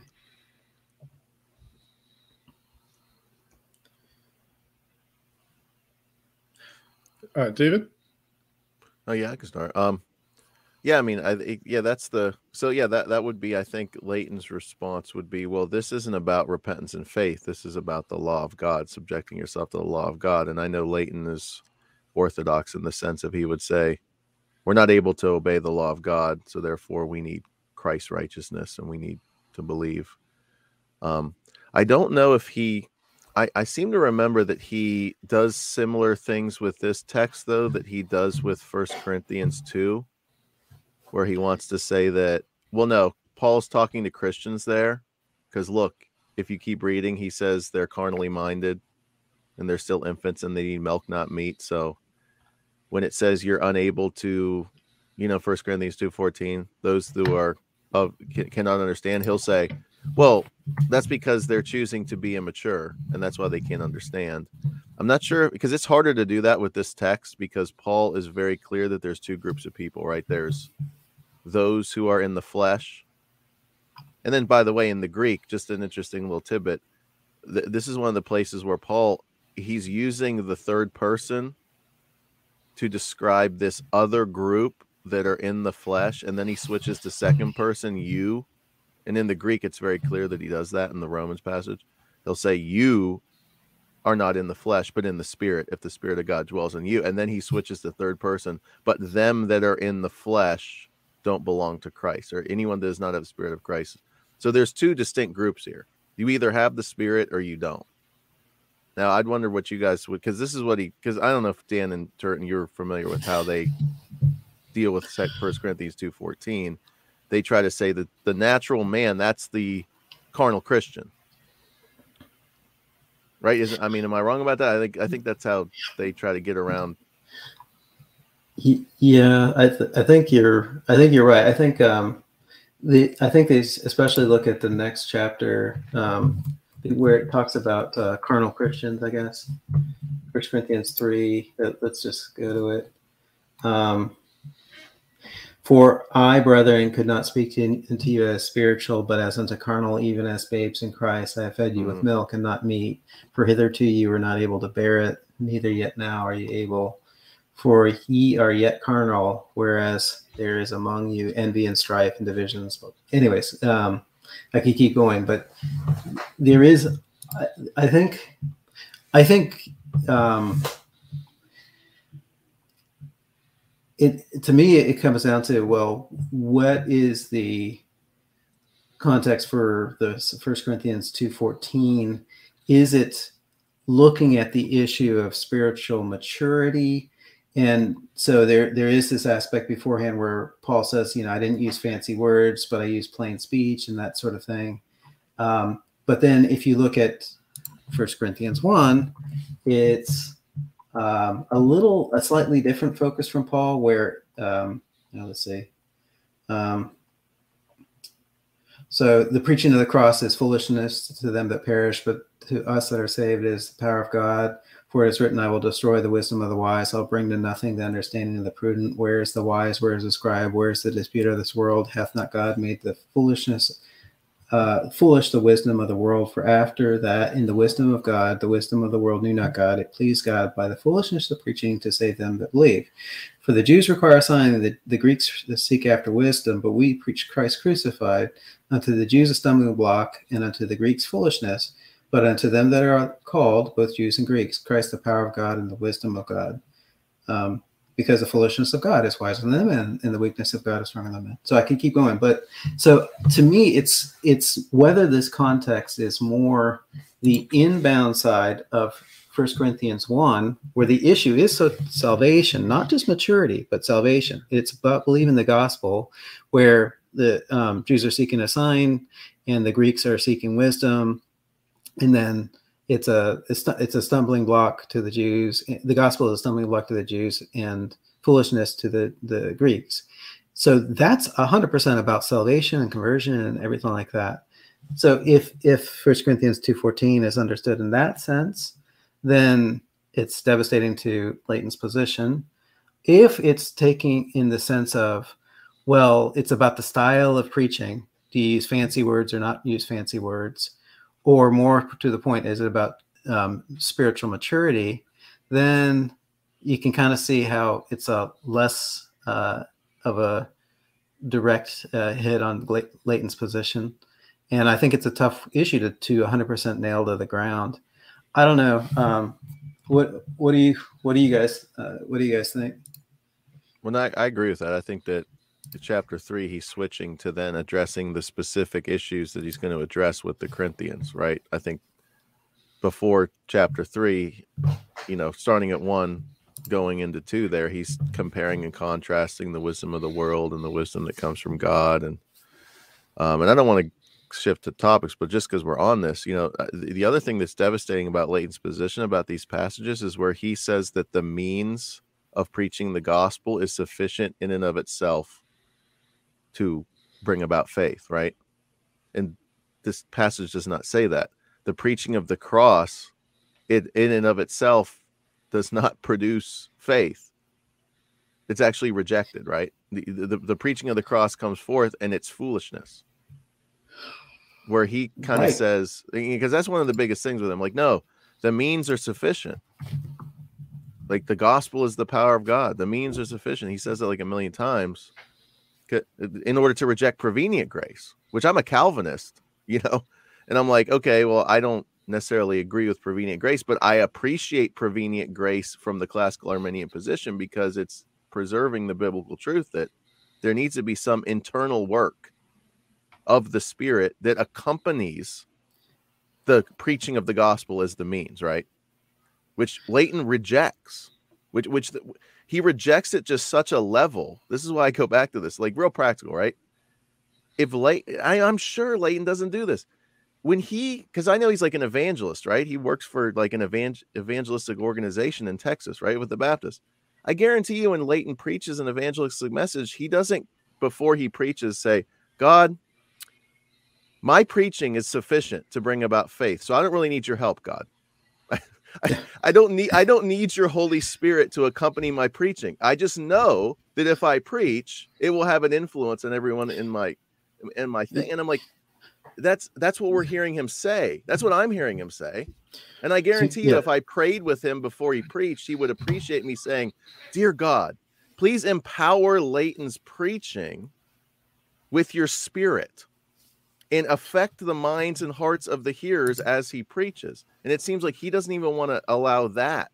Uh, David. Oh yeah, I can start. Um, yeah, I mean, I yeah, that's the so yeah that that would be I think Leighton's response would be well, this isn't about repentance and faith. This is about the law of God, subjecting yourself to the law of God. And I know Leighton is orthodox in the sense of he would say we're not able to obey the law of God, so therefore we need Christ's righteousness and we need to believe. Um, I don't know if he I, I seem to remember that he does similar things with this text though that he does with First Corinthians 2 where he wants to say that well no Paul's talking to Christians there because look if you keep reading he says they're carnally minded and they're still infants and they need milk not meat. So when it says you're unable to you know First Corinthians 2:14 those who are of cannot understand he'll say well, that's because they're choosing to be immature, and that's why they can't understand. I'm not sure because it's harder to do that with this text because Paul is very clear that there's two groups of people, right? There's those who are in the flesh. And then, by the way, in the Greek, just an interesting little tidbit. Th- this is one of the places where Paul he's using the third person to describe this other group that are in the flesh, and then he switches to second person you and in the Greek, it's very clear that he does that in the Romans passage. He'll say, You are not in the flesh, but in the spirit, if the spirit of God dwells in you. And then he switches to third person, but them that are in the flesh don't belong to Christ, or anyone that does not have the spirit of Christ. So there's two distinct groups here. You either have the spirit or you don't. Now I'd wonder what you guys would because this is what he because I don't know if Dan and Turretin you're familiar with how they deal with First Corinthians two fourteen, they try to say that the natural man that's the carnal Christian, right? Is I mean, am I wrong about that? I think I think that's how they try to get around. Yeah, I th- I think you're I think you're right. I think um, the I think they especially look at the next chapter um, where it talks about uh, carnal Christians. I guess First Corinthians three. Let's just go to it. Um, for I, brethren, could not speak to, unto you as spiritual, but as unto carnal, even as babes in Christ. I have fed you mm-hmm. with milk and not meat. For hitherto you were not able to bear it, neither yet now are you able. For ye are yet carnal, whereas there is among you envy and strife and divisions. But anyways, um, I could keep going, but there is, I, I think, I think. Um, it to me it comes down to well what is the context for the first corinthians 2.14 is it looking at the issue of spiritual maturity? And so there there is this aspect beforehand where paul says you know i didn't use fancy words but i used plain speech and that sort of thing. Um, but then if you look at first corinthians 1 it's um, a little, a slightly different focus from Paul, where um, now let's see. Um, so the preaching of the cross is foolishness to them that perish, but to us that are saved is the power of God. For it is written, I will destroy the wisdom of the wise. I'll bring to nothing the understanding of the prudent. Where is the wise? Where is the scribe? Where is the disputer of this world? Hath not God made the foolishness uh, foolish the wisdom of the world. For after that, in the wisdom of God, the wisdom of the world knew not God. It pleased God by the foolishness of preaching to save them that believe. For the Jews require a sign, the, the Greeks seek after wisdom, but we preach Christ crucified. Unto the Jews a stumbling block, and unto the Greeks foolishness. But unto them that are called, both Jews and Greeks, Christ the power of God and the wisdom of God. Um, because the foolishness of God is wiser than them and, and the weakness of God is stronger than men. So I can keep going. But so to me, it's it's whether this context is more the inbound side of First Corinthians 1, where the issue is so salvation, not just maturity, but salvation. It's about believing the gospel, where the um, Jews are seeking a sign and the Greeks are seeking wisdom. And then it's a it's a stumbling block to the Jews. Eh, the gospel is a stumbling block to the Jews and foolishness to the the Greeks. So that's hundred percent about salvation and conversion and everything like that. So if if First Corinthians two fourteen is understood in that sense, then it's devastating to Leighton's position. If it's taking in the sense of, well, it's about the style of preaching. Do you use fancy words or not use fancy words? Or more to the point, is it about um, spiritual maturity? Then you can kind of see how it's a less uh, of a direct uh, hit on Leighton's position. And I think it's a tough issue to, to 100% nail to the ground. I don't know. Um, what what do you what do you guys uh, what do you guys think? Well, I, I agree with that. I think that chapter three, he's switching to then addressing the specific issues that he's going to address with the Corinthians, right? I think before chapter three, you know, starting at one, going into two, there, he's comparing and contrasting the wisdom of the world and the wisdom that comes from God. And, um, and I don't want to shift to topics, but just because we're on this, you know, uh, the other thing that's devastating about Leighton's position about these passages is where he says that the means of preaching the gospel is sufficient in and of itself to bring about faith, right? And this passage does not say that. The preaching of the cross, it in and of itself does not produce faith. It's actually rejected, right? The, the, the preaching of the cross comes forth and it's foolishness. Where he kind of right. says, because that's one of the biggest things with him, like, no, the means are sufficient. Like the gospel is the power of God. The means are sufficient. He says it like a million times in order to reject prevenient grace, which I'm a Calvinist, you know, and I'm like, okay, well, I don't necessarily agree with prevenient grace, but I appreciate prevenient grace from the classical Arminian position because it's preserving the biblical truth that there needs to be some internal work of the spirit that accompanies the preaching of the gospel as the means, right? Which Leighton rejects, which which the, he rejects it just such a level. This is why I go back to this, like real practical, right? If late, I'm sure Leighton doesn't do this when he because i know he's like an evangelist right he works for like an evangel- evangelistic organization in texas right with the baptists i guarantee you when leighton preaches an evangelistic message he doesn't before he preaches say god my preaching is sufficient to bring about faith so i don't really need your help god I, I don't need i don't need your holy spirit to accompany my preaching i just know that if i preach it will have an influence on everyone in my in my thing and i'm like that's that's what we're hearing him say. That's what I'm hearing him say. And I guarantee you, if I prayed with him before he preached, he would appreciate me saying, Dear God, please empower Leighton's preaching with your spirit and affect the minds and hearts of the hearers as he preaches. And it seems like he doesn't even want to allow that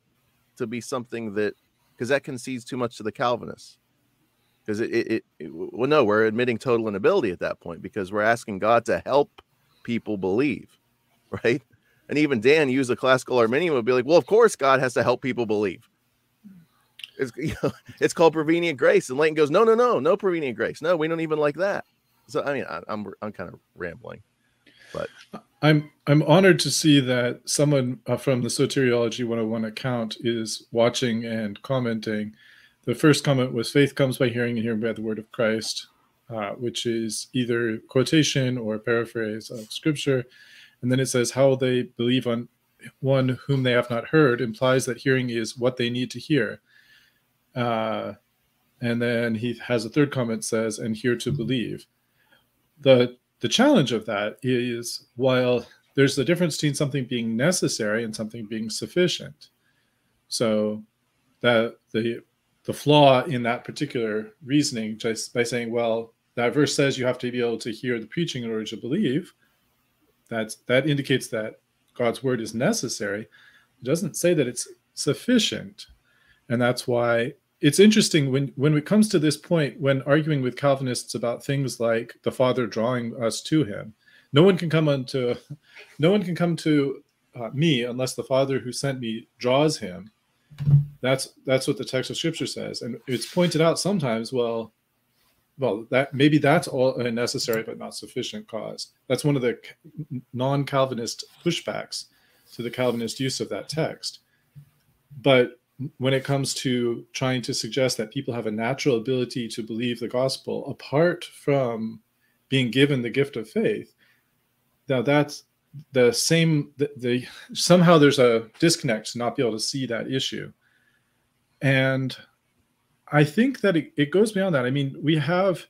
to be something that because that concedes too much to the Calvinists. Because it, it, it, well no we're admitting total inability at that point because we're asking god to help people believe right? And even dan used a classical arminian would be like well of course god has to help people believe. It's, you know, it's called prevenient grace. And Leighton goes no no no no prevenient grace. No we don't even like that so i mean I, i'm i'm kind of rambling but i'm i'm honored to see that someone uh, from the soteriology 101 account is watching and commenting the first comment was faith comes by hearing and hearing by the word of Christ, uh, which is either quotation or paraphrase of scripture. And then it says, How they believe on one whom they have not heard implies that hearing is what they need to hear. Uh, and then he has a third comment says, and hear to believe. The the challenge of that is while there's the difference between something being necessary and something being sufficient. So that the the flaw in that particular reasoning just by saying, well, that verse says you have to be able to hear the preaching in order to believe. That's that indicates that God's word is necessary. It doesn't say that it's sufficient. And that's why it's interesting when when it comes to this point when arguing with Calvinists about things like the Father drawing us to him. No one can come unto no one can come to uh, me unless the Father who sent me draws him. That's that's what the text of scripture says. And it's pointed out sometimes well well that maybe that's all a necessary but not sufficient cause. That's one of the non-calvinist pushbacks to the calvinist use of that text. But when it comes to trying to suggest that people have a natural ability to believe the gospel apart from being given the gift of faith now that's the same the, the, somehow there's a disconnect to not be able to see that issue. And i think that it, it goes beyond that. I mean we have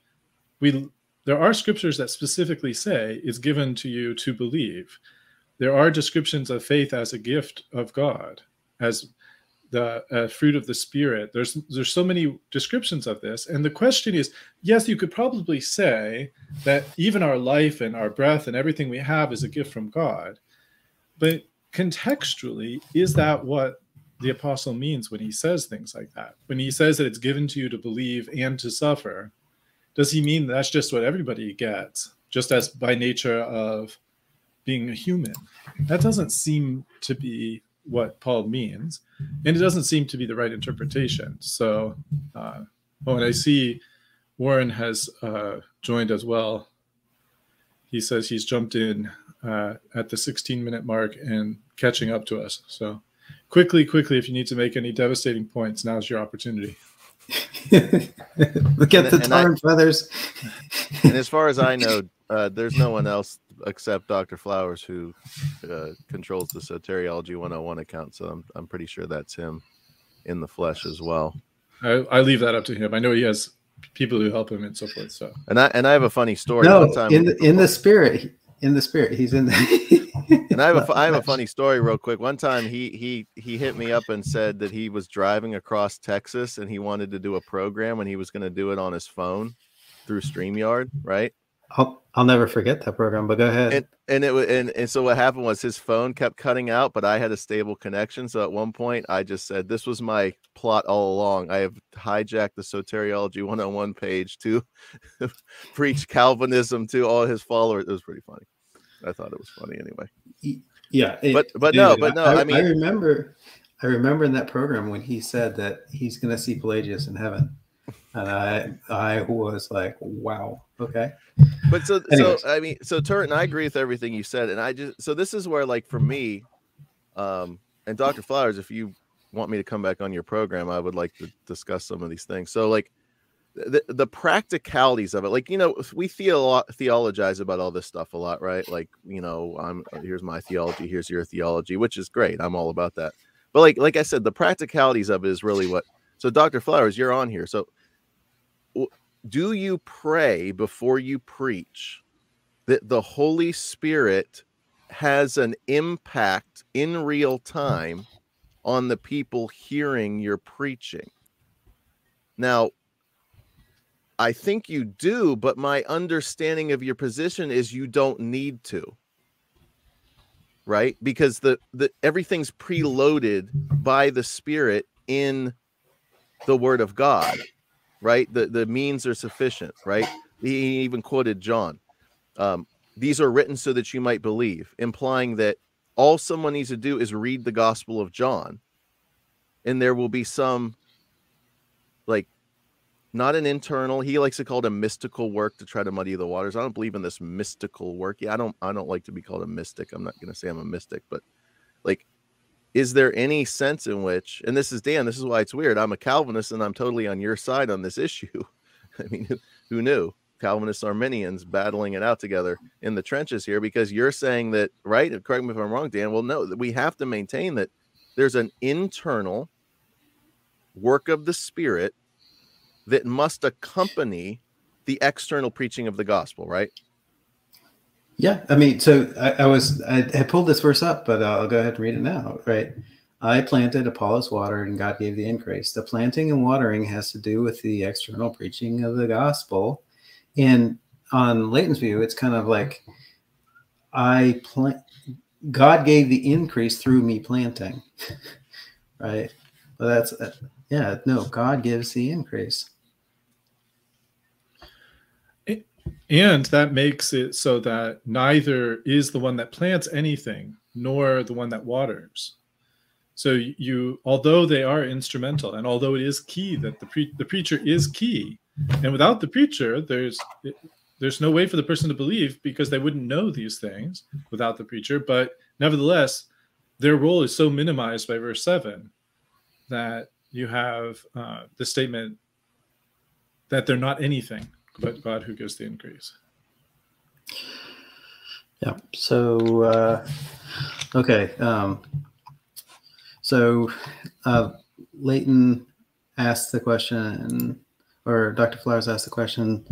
we there are scriptures that specifically say is given to you to believe. There are descriptions of faith as a gift of god as the uh, fruit of the spirit. There's there's so many descriptions of this. And the question is yes you could probably say that even our life and our breath and everything we have is a gift from god. But contextually is that what the apostle means when he says things like that? When he says that it's given to you to believe and to suffer does he mean that's just what everybody gets just as by nature of being a human? That doesn't seem to be what Paul means, and it doesn't seem to be the right interpretation. So, uh, oh, and I see Warren has uh, joined as well. He says he's jumped in uh, at the 16 minute mark and catching up to us. So, quickly, quickly, if you need to make any devastating points, now's your opportunity. Look at and, the tar and feathers. and as far as I know, uh, there's no one else except Dr. Flowers who uh, controls the Soteriology 101 account. So I'm, I'm pretty sure that's him in the flesh as well. I, I leave that up to him. I know he has people who help him and so forth. So and I and I have a funny story. No, in the, in the spirit, in the spirit, he's in the. and I have a I have a funny story real quick. One time he he he hit me up and said that he was driving across Texas and he wanted to do a program and he was going to do it on his phone through StreamYard, right? I'll, I'll never forget that program, but go ahead. And, and it was, and, and so what happened was his phone kept cutting out, but I had a stable connection. So at one point I just said, this was my plot all along. I have hijacked the soteriology 101 page to preach Calvinism to all his followers. It was pretty funny. I thought it was funny anyway. Yeah. It, but, but dude, no, but no, I, I, mean, I remember, I remember in that program when he said that he's going to see Pelagius in heaven, and I I was like, wow, okay. But so Anyways. so I mean so Turretin I agree with everything you said, and I just so this is where like for me, um, and Dr. Flowers, if you want me to come back on your program, I would like to discuss some of these things. So like the the practicalities of it, like you know, we theo- theologize about all this stuff a lot, right? Like you know, I'm here's my theology, here's your theology, which is great. I'm all about that. But like like I said, the practicalities of it is really what. So Dr. Flowers, you're on here. So do you pray before you preach that the Holy Spirit has an impact in real time on the people hearing your preaching? Now, I think you do, but my understanding of your position is you don't need to. Right? Because the the everything's preloaded by the spirit in the word of God right? The the means are sufficient, right? He even quoted John. Um, these are written so that you might believe, implying that all someone needs to do is read the Gospel of John, and there will be some like not an internal. He likes to call it a mystical work to try to muddy the waters. I don't believe in this mystical work. Yeah, I don't. I don't like to be called a mystic. I'm not going to say I'm a mystic, but like is there any sense in which and this is dan this is why it's weird i'm a calvinist and i'm totally on your side on this issue. I mean who, knew? Calvinists arminians battling it out together in the trenches here because you're saying that right? Correct me if i'm wrong dan. Well no we have to maintain that there's an internal work of the spirit that must accompany the external preaching of the gospel right Yeah, I mean, so I, I was I had pulled this verse up, but I'll go ahead and read it now. Right, I planted, Apollos watered, and God gave the increase. The planting and watering has to do with the external preaching of the gospel. And on Leighton's view, it's kind of like I plant. God gave the increase through me planting, right? Well, that's uh, yeah. No, God gives the increase. And that makes it so that neither is the one that plants anything nor the one that waters. So you, although they are instrumental, and although it is key that the pre- the preacher is key, and without the preacher, there's there's no way for the person to believe because they wouldn't know these things without the preacher. But nevertheless, their role is so minimized by verse seven that you have uh, the statement that they're not anything but God who gives the increase. Yeah. So, uh, okay. Um, so, uh, Leighton asked the question, or Dr. Flowers asked the question,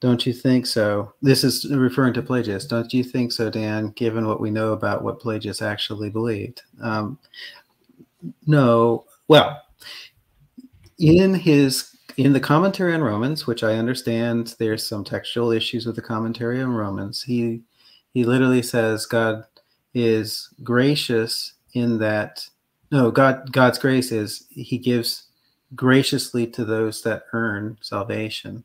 don't you think so? This is referring to Pelagius. Don't you think so, Dan, given what we know about what Pelagius actually believed? Um, no. Well, in his in the commentary on Romans, which I understand there's some textual issues with the commentary on Romans, he he literally says God is gracious in that no God God's grace is he gives graciously to those that earn salvation,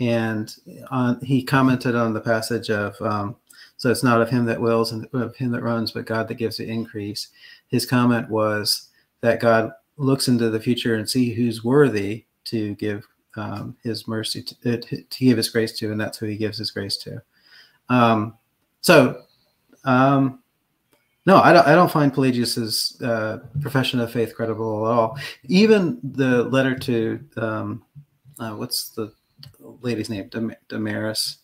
and on, he commented on the passage of um, so it's not of him that wills and of him that runs, but God that gives the increase. His comment was that God looks into the future and see who's worthy to give um, his mercy to, uh, to, to, give his grace to, and that's who he gives his grace to. Um, so, um, no, I don't. I don't find Pelagius's uh, profession of faith credible at all. Even the letter to um, uh, what's the lady's name, Dam- Damaris,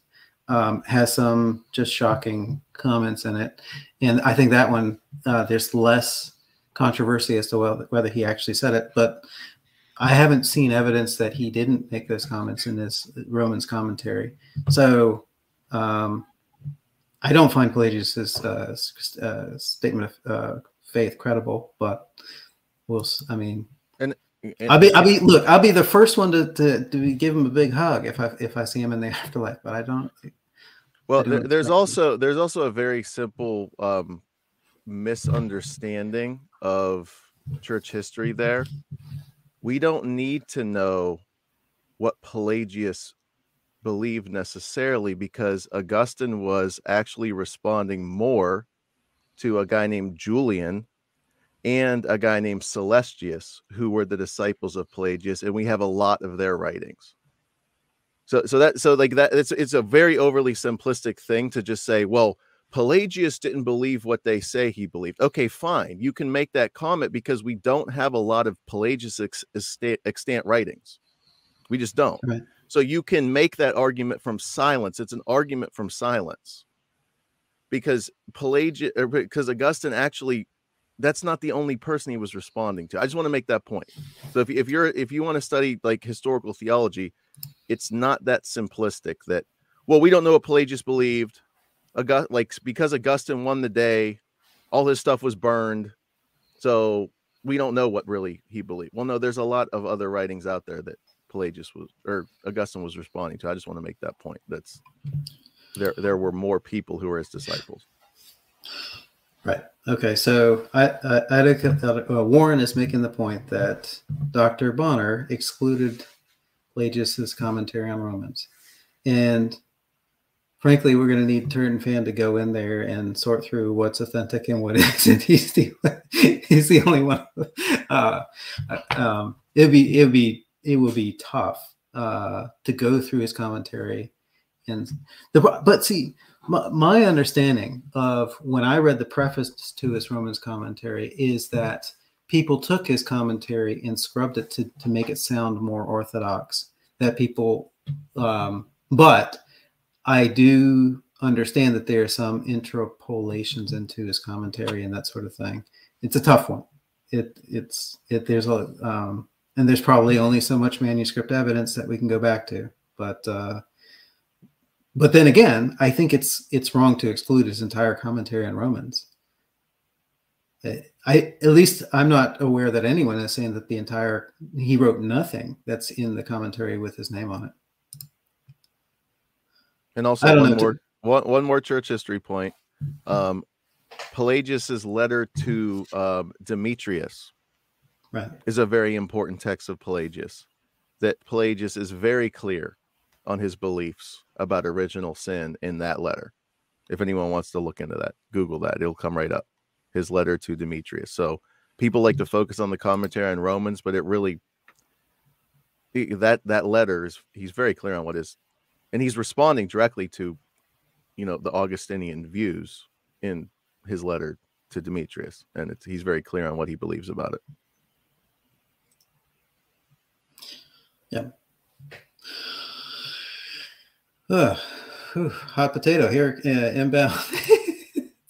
um, has some just shocking comments in it, and I think that one uh, there's less controversy as to whether he actually said it, but I haven't seen evidence that he didn't make those comments in this Romans commentary. So um, I don't find Pelagius's uh, uh, statement of uh, faith credible, but we'll. I mean, and, and, I'll be. I'll be. Look, I'll be the first one to, to, to give him a big hug if I if I see him in the afterlife. But I don't. Well, I don't there's also there's also a very simple um, misunderstanding of church history there. We don't need to know what Pelagius believed necessarily because Augustine was actually responding more to a guy named Julian and a guy named Celestius, who were the disciples of Pelagius, and we have a lot of their writings. So, so that, so like that, it's it's a very overly simplistic thing to just say, well, Pelagius didn't believe what they say he believed. Okay, fine, you can make that comment because we don't have a lot of Pelagius ex- extant writings. We just don't. Right. So you can make that argument from silence. It's an argument from silence because Pelagius, er, because Augustine actually that's not the only person he was responding to. I just want to make that point. So if, if you're if you want to study like historical theology, it's not that simplistic that well, we don't know what Pelagius believed. August, like because Augustine won the day, all his stuff was burned. So we don't know what really he believed. Well, no, there's a lot of other writings out there that Pelagius was or Augustine was responding to. I just want to make that point. That's there there were more people who were his disciples. Right. Okay. So I, I, I uh, Warren is making the point that Dr. Bonner excluded Pelagius's commentary on Romans, and frankly, we're going to need Turretin Fan to go in there and sort through what's authentic and what isn't. He's the he's the only one. Uh, um, it'd be it'd be it would be tough uh, to go through his commentary, and the but see my, my understanding of when I read the preface to his Romans commentary is that people took his commentary and scrubbed it to, to make it sound more orthodox. That people, um, but I do understand that there are some interpolations into his commentary and that sort of thing. It's a tough one. It it's it there's a um, and there's probably only so much manuscript evidence that we can go back to, but uh, but then again, I think it's it's wrong to exclude his entire commentary on Romans. I at least I'm not aware that anyone is saying that the entire he wrote nothing that's in the commentary with his name on it. And also one more one, one more church history point. Um, Pelagius's letter to um, Demetrius right. is a very important text of Pelagius. That Pelagius is very clear on his beliefs about original sin in that letter. If anyone wants to look into that, Google that. It'll come right up. His letter to Demetrius. So people like to focus on the commentary on Romans, but it really that that letter is he's very clear on what is and he's responding directly to you know the Augustinian views in his letter to Demetrius, and he's very clear on what he believes about it. Yeah. Uh, whew, hot potato here uh, inbound.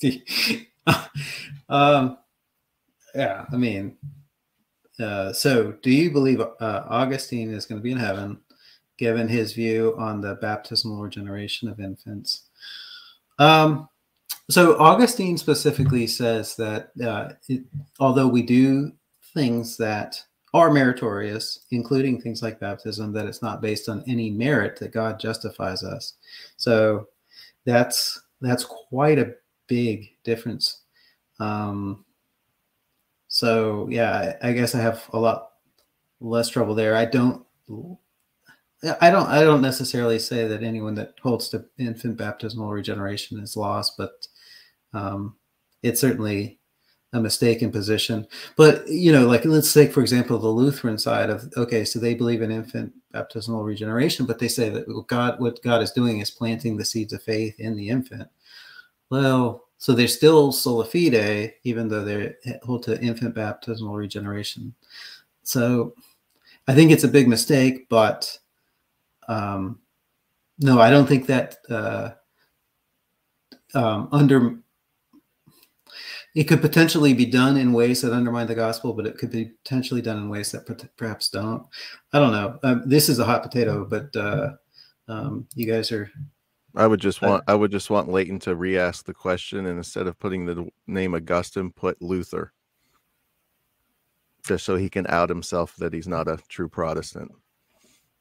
um, yeah, I mean, uh, so do you believe uh, Augustine is going to be in heaven, given his view on the baptismal regeneration of infants? Um, so Augustine specifically says that uh, it, although we do things that are meritorious, including things like baptism, that it's not based on any merit that God justifies us. So that's that's quite a big difference. Um, so yeah, I, I guess I have a lot less trouble there. I don't I don't I don't necessarily say that anyone that holds to infant baptismal regeneration is lost, but um, it certainly a mistaken position. But you know, like let's take for example the Lutheran side of okay, so they believe in infant baptismal regeneration, but they say that God, what God is doing is planting the seeds of faith in the infant. Well, so they're still sola fide, even though they hold to infant baptismal regeneration. So I think it's a big mistake, but um, no, I don't think that uh, um, under it could potentially be done in ways that undermine the gospel, but it could be potentially done in ways that perhaps don't. I don't know. Um, this is a hot potato, but uh, um, you guys are. I would just want I would just want Leighton to re-ask the question, and instead of putting the name Augustine, put Luther, just so he can out himself that he's not a true Protestant.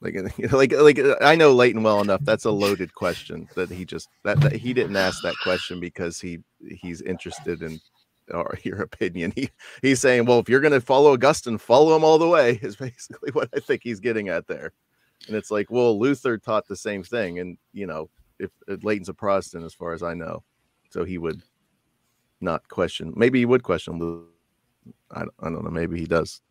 Like, like, like I know Leighton well enough. That's a loaded question that he just that, that he didn't ask that question because he he's interested in or your opinion. He he's saying, well, if you're going to follow Augustine, follow him all the way. Is basically what I think he's getting at there. And it's like, well, Luther taught the same thing, and you know, if, if Leighton's a Protestant, as far as I know, so he would not question. Maybe he would question Luther. I, I don't know. Maybe he does.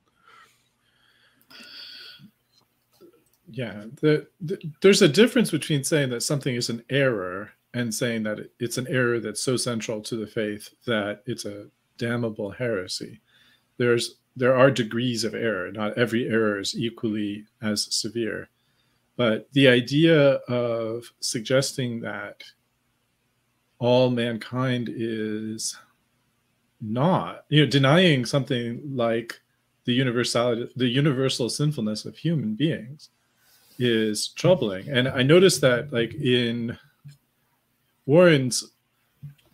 Yeah, the, the, there's a difference between saying that something is an error and saying that it's an error that's so central to the faith that it's a damnable heresy. There's there are degrees of error. Not every error is equally as severe. But the idea of suggesting that all mankind is not, you know, denying something like the universality, the universal sinfulness of human beings is troubling. And I noticed that, like in Warren's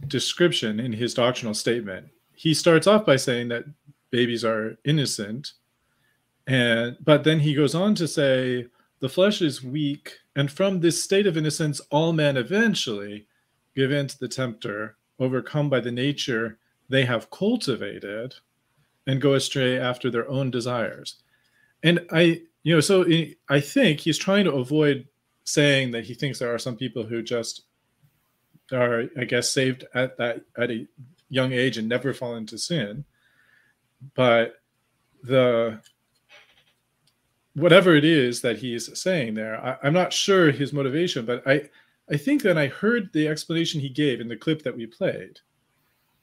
description in his doctrinal statement, he starts off by saying that babies are innocent, and but then he goes on to say the flesh is weak, and from this state of innocence, all men eventually give in to the tempter, overcome by the nature they have cultivated, and go astray after their own desires. And I, you know, so I think he's trying to avoid saying that he thinks there are some people who just are, I guess, saved at that at a young age and never fall into sin. But the whatever it is that he's saying there, I, am not sure his motivation, but I, I think that I heard the explanation he gave in the clip that we played.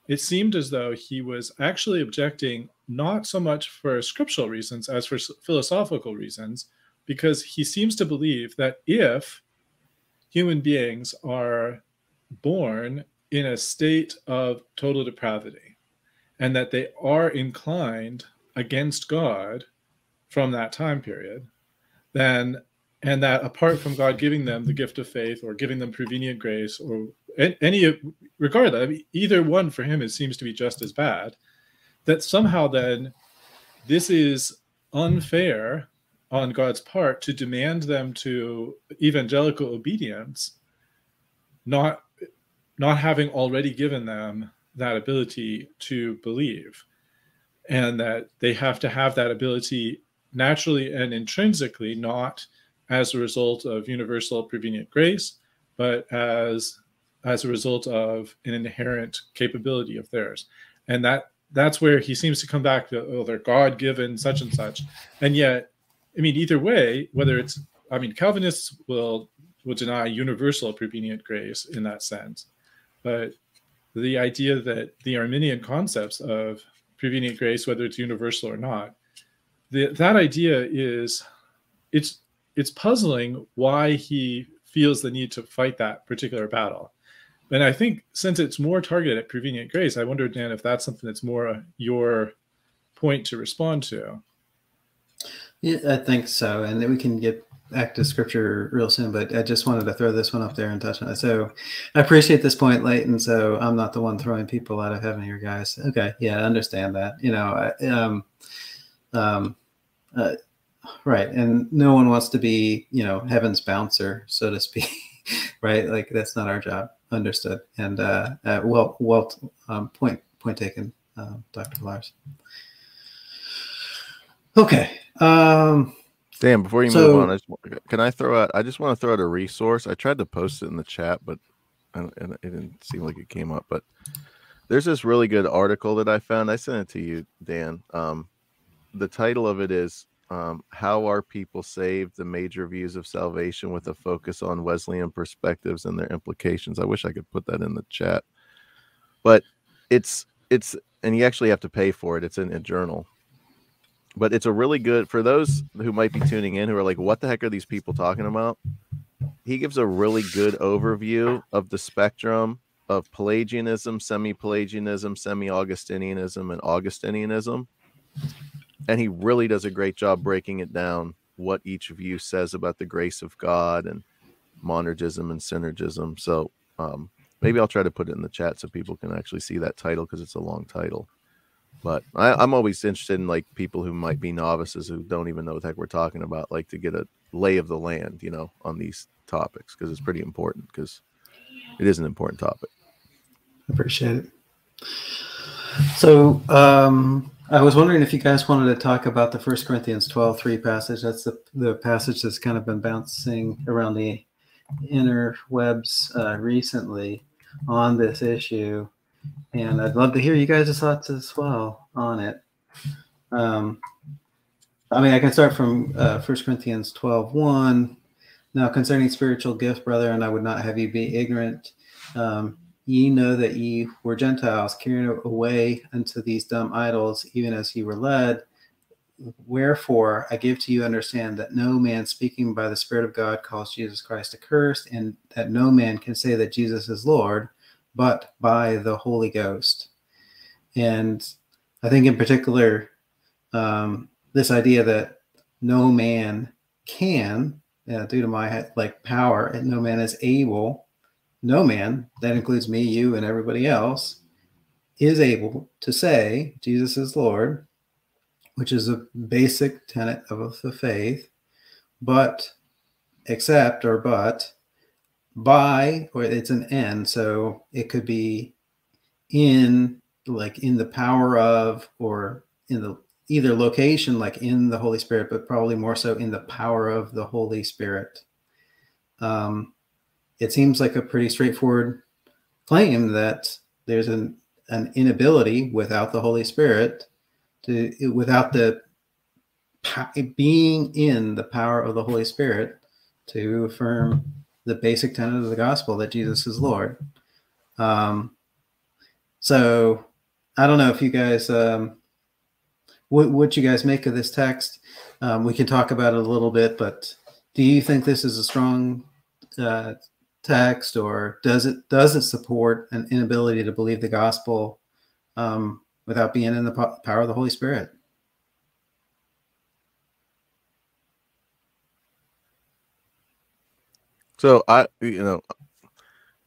It seemed as though he was actually objecting not so much for scriptural reasons as for philosophical reasons, because he seems to believe that if human beings are born in a state of total depravity and that they are inclined against God from that time period, then and that apart from God giving them the gift of faith or giving them prevenient grace or any regardless, either one for him it seems to be just as bad. That somehow then this is unfair on God's part to demand them to evangelical obedience, not not having already given them that ability to believe and that they have to have that ability naturally and intrinsically, not as a result of universal prevenient grace, but as as a result of an inherent capability of theirs. And that that's where he seems to come back to oh, they're God given such and such. And yet, I mean, either way, whether it's I mean, Calvinists will will deny universal prevenient grace in that sense. But the idea that the Arminian concepts of prevenient grace, whether it's universal or not, the, that idea is it's it's puzzling why he feels the need to fight that particular battle. And I think since it's more targeted at prevenient grace, I wonder, Dan, if that's something that's more your point to respond to. Yeah, I think so. And then we can get back to scripture real soon, but I just wanted to throw this one up there and touch on it. So I appreciate this point, Leighton. So I'm not the one throwing people out of heaven here, guys. Okay. Yeah, I understand that. You know, I, um, um, uh, right and no one wants to be you know heaven's bouncer so to speak right like that's not our job understood and uh, uh well well um, point point taken uh, dr lars okay um Dan, before you so, move on, I just, can I throw out? I just want to throw out a resource. I tried to post it in the chat, but and it didn't seem like it came up. But there's this really good article that I found. I sent it to you, Dan. Um, the title of it is um, "How Are People Saved? The Major Views of Salvation with a Focus on Wesleyan Perspectives and Their Implications." I wish I could put that in the chat, but it's it's and you actually have to pay for it. It's in a journal, but it's a really good for those who might be tuning in who are like, "What the heck are these people talking about?" He gives a really good overview of the spectrum of Pelagianism, semi-Pelagianism, semi-Augustinianism, and Augustinianism and he really does a great job breaking it down what each of you says about the grace of God and monergism and synergism. So um, maybe I'll try to put it in the chat so people can actually see that title because it's a long title. But I, am always interested in like people who might be novices who don't even know what the heck we're talking about, like to get a lay of the land, you know, on these topics because it's pretty important because it is an important topic. I appreciate it. So um, I was wondering if you guys wanted to talk about the First Corinthians 12, 3 passage. That's the, the passage that's kind of been bouncing around the interwebs uh, recently on this issue. And I'd love to hear you guys' thoughts as well on it. Um, I mean, I can start from uh, 1 Corinthians 12 1. Now, concerning spiritual gifts, brother, and I would not have you be ignorant. Um, ye know that ye were Gentiles, carried away unto these dumb idols, even as ye were led. Wherefore, I give to you understand that no man speaking by the Spirit of God calls Jesus Christ accursed, and that no man can say that Jesus is Lord, but by the Holy Ghost. And I think, in particular, um, this idea that no man can, uh, dunamai like power, and no man is able, no man, that includes me, you, and everybody else, is able to say Jesus is Lord which is a basic tenet of the faith, but except or but by or it's an end. So it could be in like in the power of or in the either location like in the holy spirit but probably more so in the power of the holy spirit. Um it seems like a pretty straightforward claim that there's an an inability without the holy spirit to without the being in the power of the Holy Spirit to affirm the basic tenet of the gospel that Jesus is Lord. Um, so I don't know if you guys, um, what, what you guys make of this text. Um, we can talk about it a little bit, but do you think this is a strong uh, text, or does it does it support an inability to believe the gospel um, without being in the power of the Holy Spirit. So I, you know,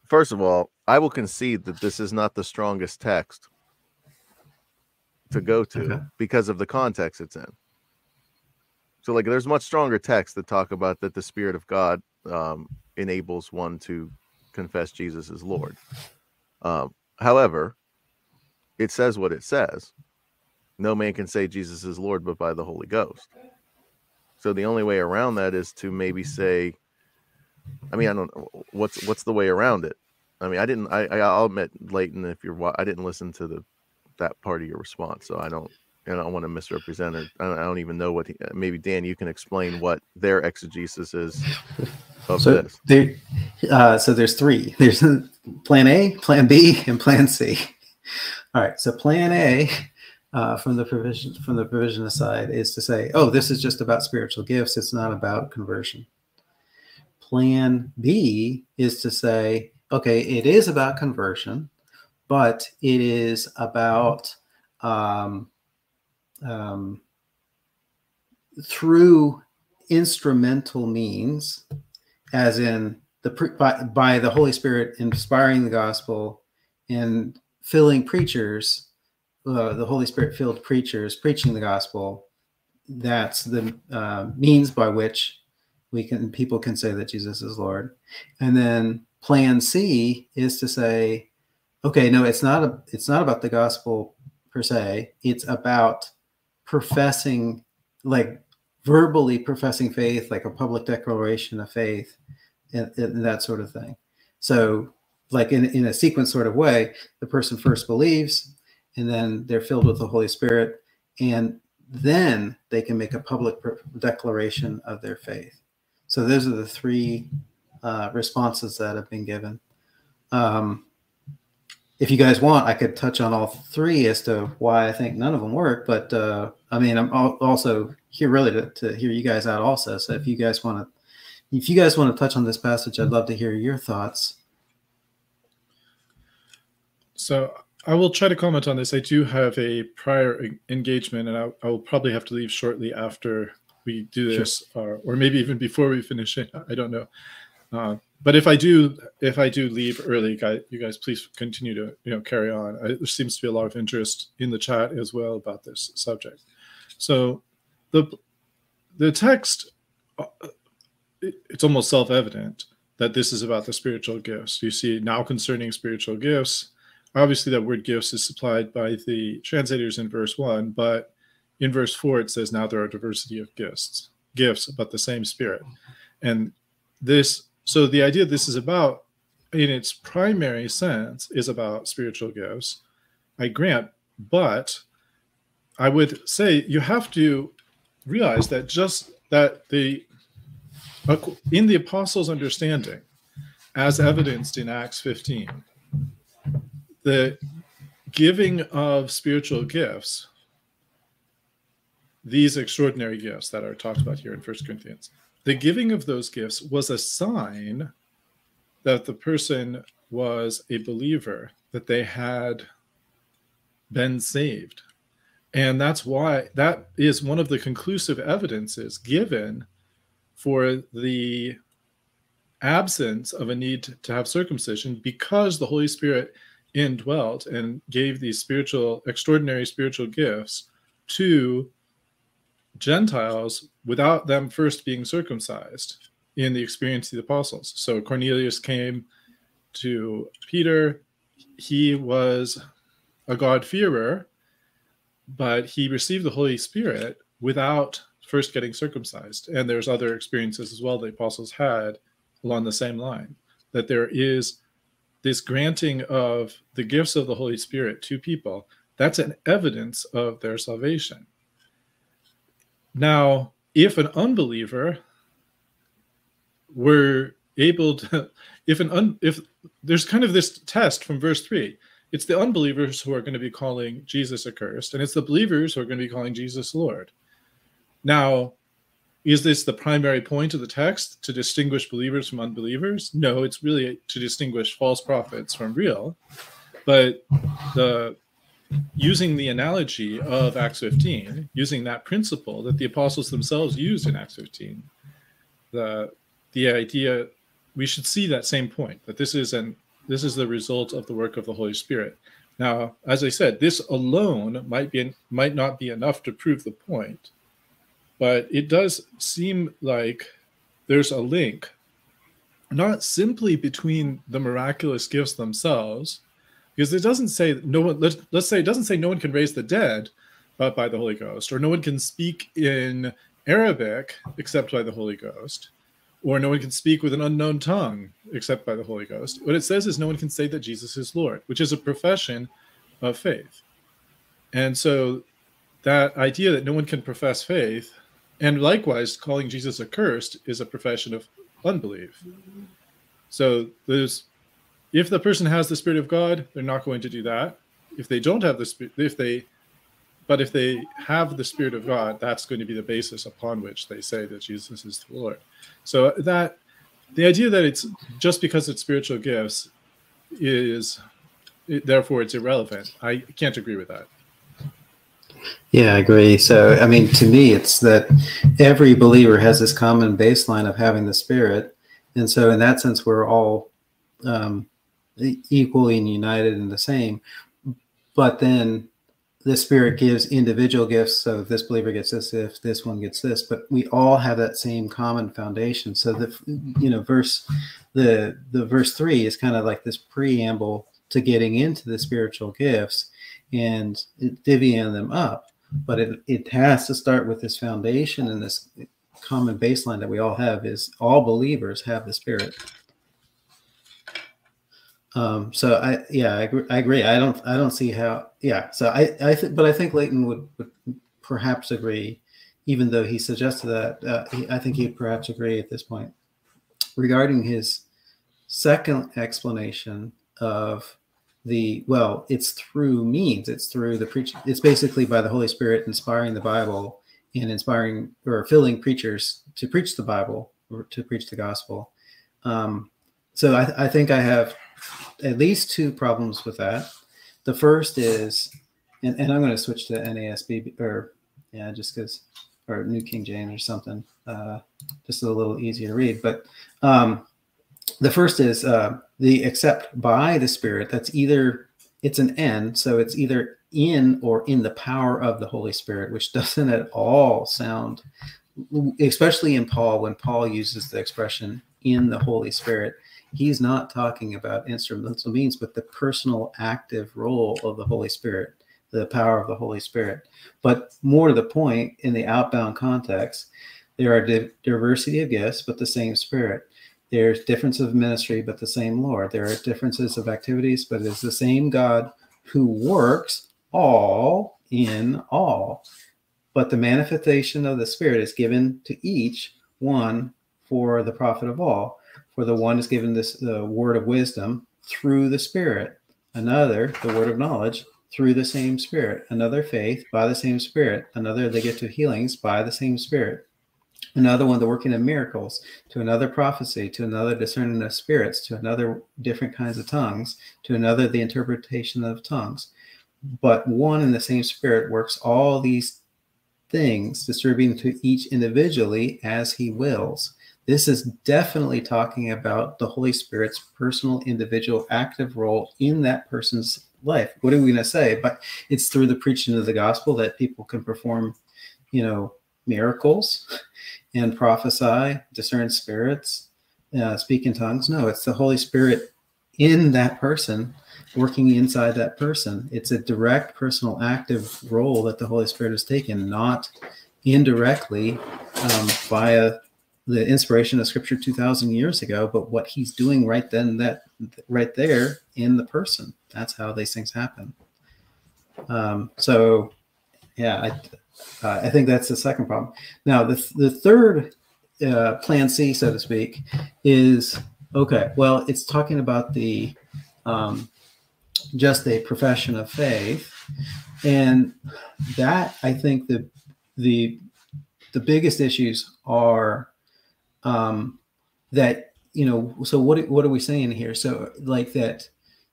first of all, I will concede that this is not the strongest text to go to okay. because of the context it's in. So, like, there's much stronger texts that talk about that the Spirit of God um, enables one to confess Jesus as Lord. Um, however, it says what it says. No man can say Jesus is Lord but by the Holy Ghost. So the only way around that is to maybe say, I mean, I don't what's what's the way around it. I mean, I didn't. I I'll admit, Leighton, if you're, I didn't listen to the that part of your response, so I don't. I don't want to misrepresent it. I don't, I don't even know what. He, maybe Dan, you can explain what their exegesis is of so this. There, uh, so there's three. There's Plan A, Plan B, and Plan C. All right. So plan A uh, from the provision from the provision side is to say, oh, this is just about spiritual gifts. It's not about conversion. Plan B is to say, okay, it is about conversion, but it is about um, um, through instrumental means, as in the by, by the Holy Spirit inspiring the gospel and filling preachers, uh, the Holy Spirit filled preachers preaching the gospel. That's the uh, means by which we can people can say that Jesus is Lord. And then plan C is to say, okay, no, it's not a, it's not about the gospel per se. It's about professing, like verbally professing faith, like a public declaration of faith, and, and that sort of thing. So like in, in a sequence sort of way, the person first believes, and then they're filled with the Holy Spirit, and then they can make a public declaration of their faith. So those are the three uh, responses that have been given. Um, if you guys want, I could touch on all three as to why I think none of them work. But uh, I mean, I'm also here really to, to hear you guys out also. So if you guys want to, if you guys want to touch on this passage, I'd love to hear your thoughts. So I will try to comment on this. I do have a prior engagement, and I, I will probably have to leave shortly after we do this, sure. or, or maybe even before we finish it. I don't know. Uh, but if I do, if I do leave early, guys, you guys please continue to you know carry on. I, there seems to be a lot of interest in the chat as well about this subject. So the the text, uh, it's almost self evident that this is about the spiritual gifts. You see now concerning spiritual gifts obviously that word gifts is supplied by the translators in verse one, but in verse four it says now there are diversity of gifts, gifts, but the same spirit. And this, so the idea this is about, in its primary sense, is about spiritual gifts. I grant, but I would say you have to realize that just that the in the apostles' understanding, as evidenced in Acts 15, the giving of spiritual gifts, these extraordinary gifts that are talked about here in First Corinthians, the giving of those gifts was a sign that the person was a believer, that they had been saved. And that's why that is one of the conclusive evidences given for the absence of a need to have circumcision because the Holy Spirit indwelt and gave these spiritual, extraordinary spiritual gifts to Gentiles without them first being circumcised in the experience of the apostles. So Cornelius came to Peter. He was a God-fearer, but he received the Holy Spirit without first getting circumcised. And there's other experiences as well the apostles had along the same line that there is this granting of the gifts of the Holy Spirit to people. That's an evidence of their salvation. Now, if an unbeliever were able to, if an un, if there's kind of this test from verse three, it's the unbelievers who are going to be calling Jesus accursed, and it's the believers who are going to be calling Jesus Lord. Now, is this the primary point of the text to distinguish believers from unbelievers? No, it's really to distinguish false prophets from real. But the using the analogy of Acts 15, using that principle that the apostles themselves used in Acts 15, the the idea we should see that same point that this is an this is the result of the work of the Holy Spirit. Now, as I said, this alone might be might not be enough to prove the point, but it does seem like there's a link, not simply between the miraculous gifts themselves, because it doesn't say no one. Let's, let's say it doesn't say no one can raise the dead, but by the Holy Ghost, or no one can speak in Arabic except by the Holy Ghost, or no one can speak with an unknown tongue except by the Holy Ghost. What it says is no one can say that Jesus is Lord, which is a profession of faith. And so that idea that no one can profess faith, and likewise calling Jesus accursed, is a profession of unbelief. So there's if the person has the spirit of god they're not going to do that if they don't have the spirit if they but if they have the spirit of god that's going to be the basis upon which they say that jesus is the lord so that the idea that it's just because it's spiritual gifts is it, therefore it's irrelevant i can't agree with that yeah, I agree. So, I mean, to me, it's that every believer has this common baseline of having the Spirit, and so in that sense, we're all um, equally and united and the same. But then the Spirit gives individual gifts. So if this believer gets this, if this one gets this, but we all have that same common foundation. So the you know verse the the verse three is kind of like this preamble to getting into the spiritual gifts and divvying them up. But it, it has to start with this foundation and this common baseline that we all have is all believers have the spirit um, so I, yeah, I agree, I agree. I don't, I don't see how, yeah. So I, I think, but I think Leighton would, would perhaps agree, even though he suggested that, uh, he, I think he'd perhaps agree at this point regarding his second explanation of the, well, it's through means, it's through the preach, it's basically by the Holy Spirit inspiring the Bible and inspiring or filling preachers to preach the Bible or to preach the gospel. Um, so I, I think I have at least two problems with that. The first is, and, and I'm going to switch to NASB or yeah, just because or New King James or something, uh, just a little easier to read. But um, the first is uh, the except by the Spirit. That's either it's an end, so it's either in or in the power of the Holy Spirit, which doesn't at all sound, especially in Paul when Paul uses the expression in the Holy Spirit he's not talking about instrumental means, but the personal active role of the Holy Spirit, the power of the Holy Spirit. But more to the point, in the outbound context, there are di- diversity of gifts, but the same Spirit. There's difference of ministry, but the same Lord. There are differences of activities, but it's the same God who works all in all. But the manifestation of the Spirit is given to each one for the profit of all. For the one is given this the word of wisdom through the Spirit, another the word of knowledge through the same Spirit, another faith by the same Spirit, another they get to healings by the same Spirit, another one the working of miracles, to another prophecy, to another discerning of spirits, to another different kinds of tongues, to another the interpretation of tongues. But one and the same Spirit works all these things, distributing to each individually as he wills. This is definitely talking about the Holy Spirit's personal, individual, active role in that person's life. What are we going to say? But it's through the preaching of the gospel that people can perform, you know, miracles and prophesy, discern spirits, uh, speak in tongues. No, it's the Holy Spirit in that person, working inside that person. It's a direct, personal, active role that the Holy Spirit has taken, not indirectly um, via the inspiration of Scripture two thousand years ago, but what He's doing right then, that right there in the person. That's how these things happen. Um, so, yeah, I, uh, I think that's the second problem. Now, the, the third uh, plan C, so to speak, is okay. Well, it's talking about the um, just a profession of faith, and that I think the the the biggest issues are um, that you know. So what what are we saying here? So like that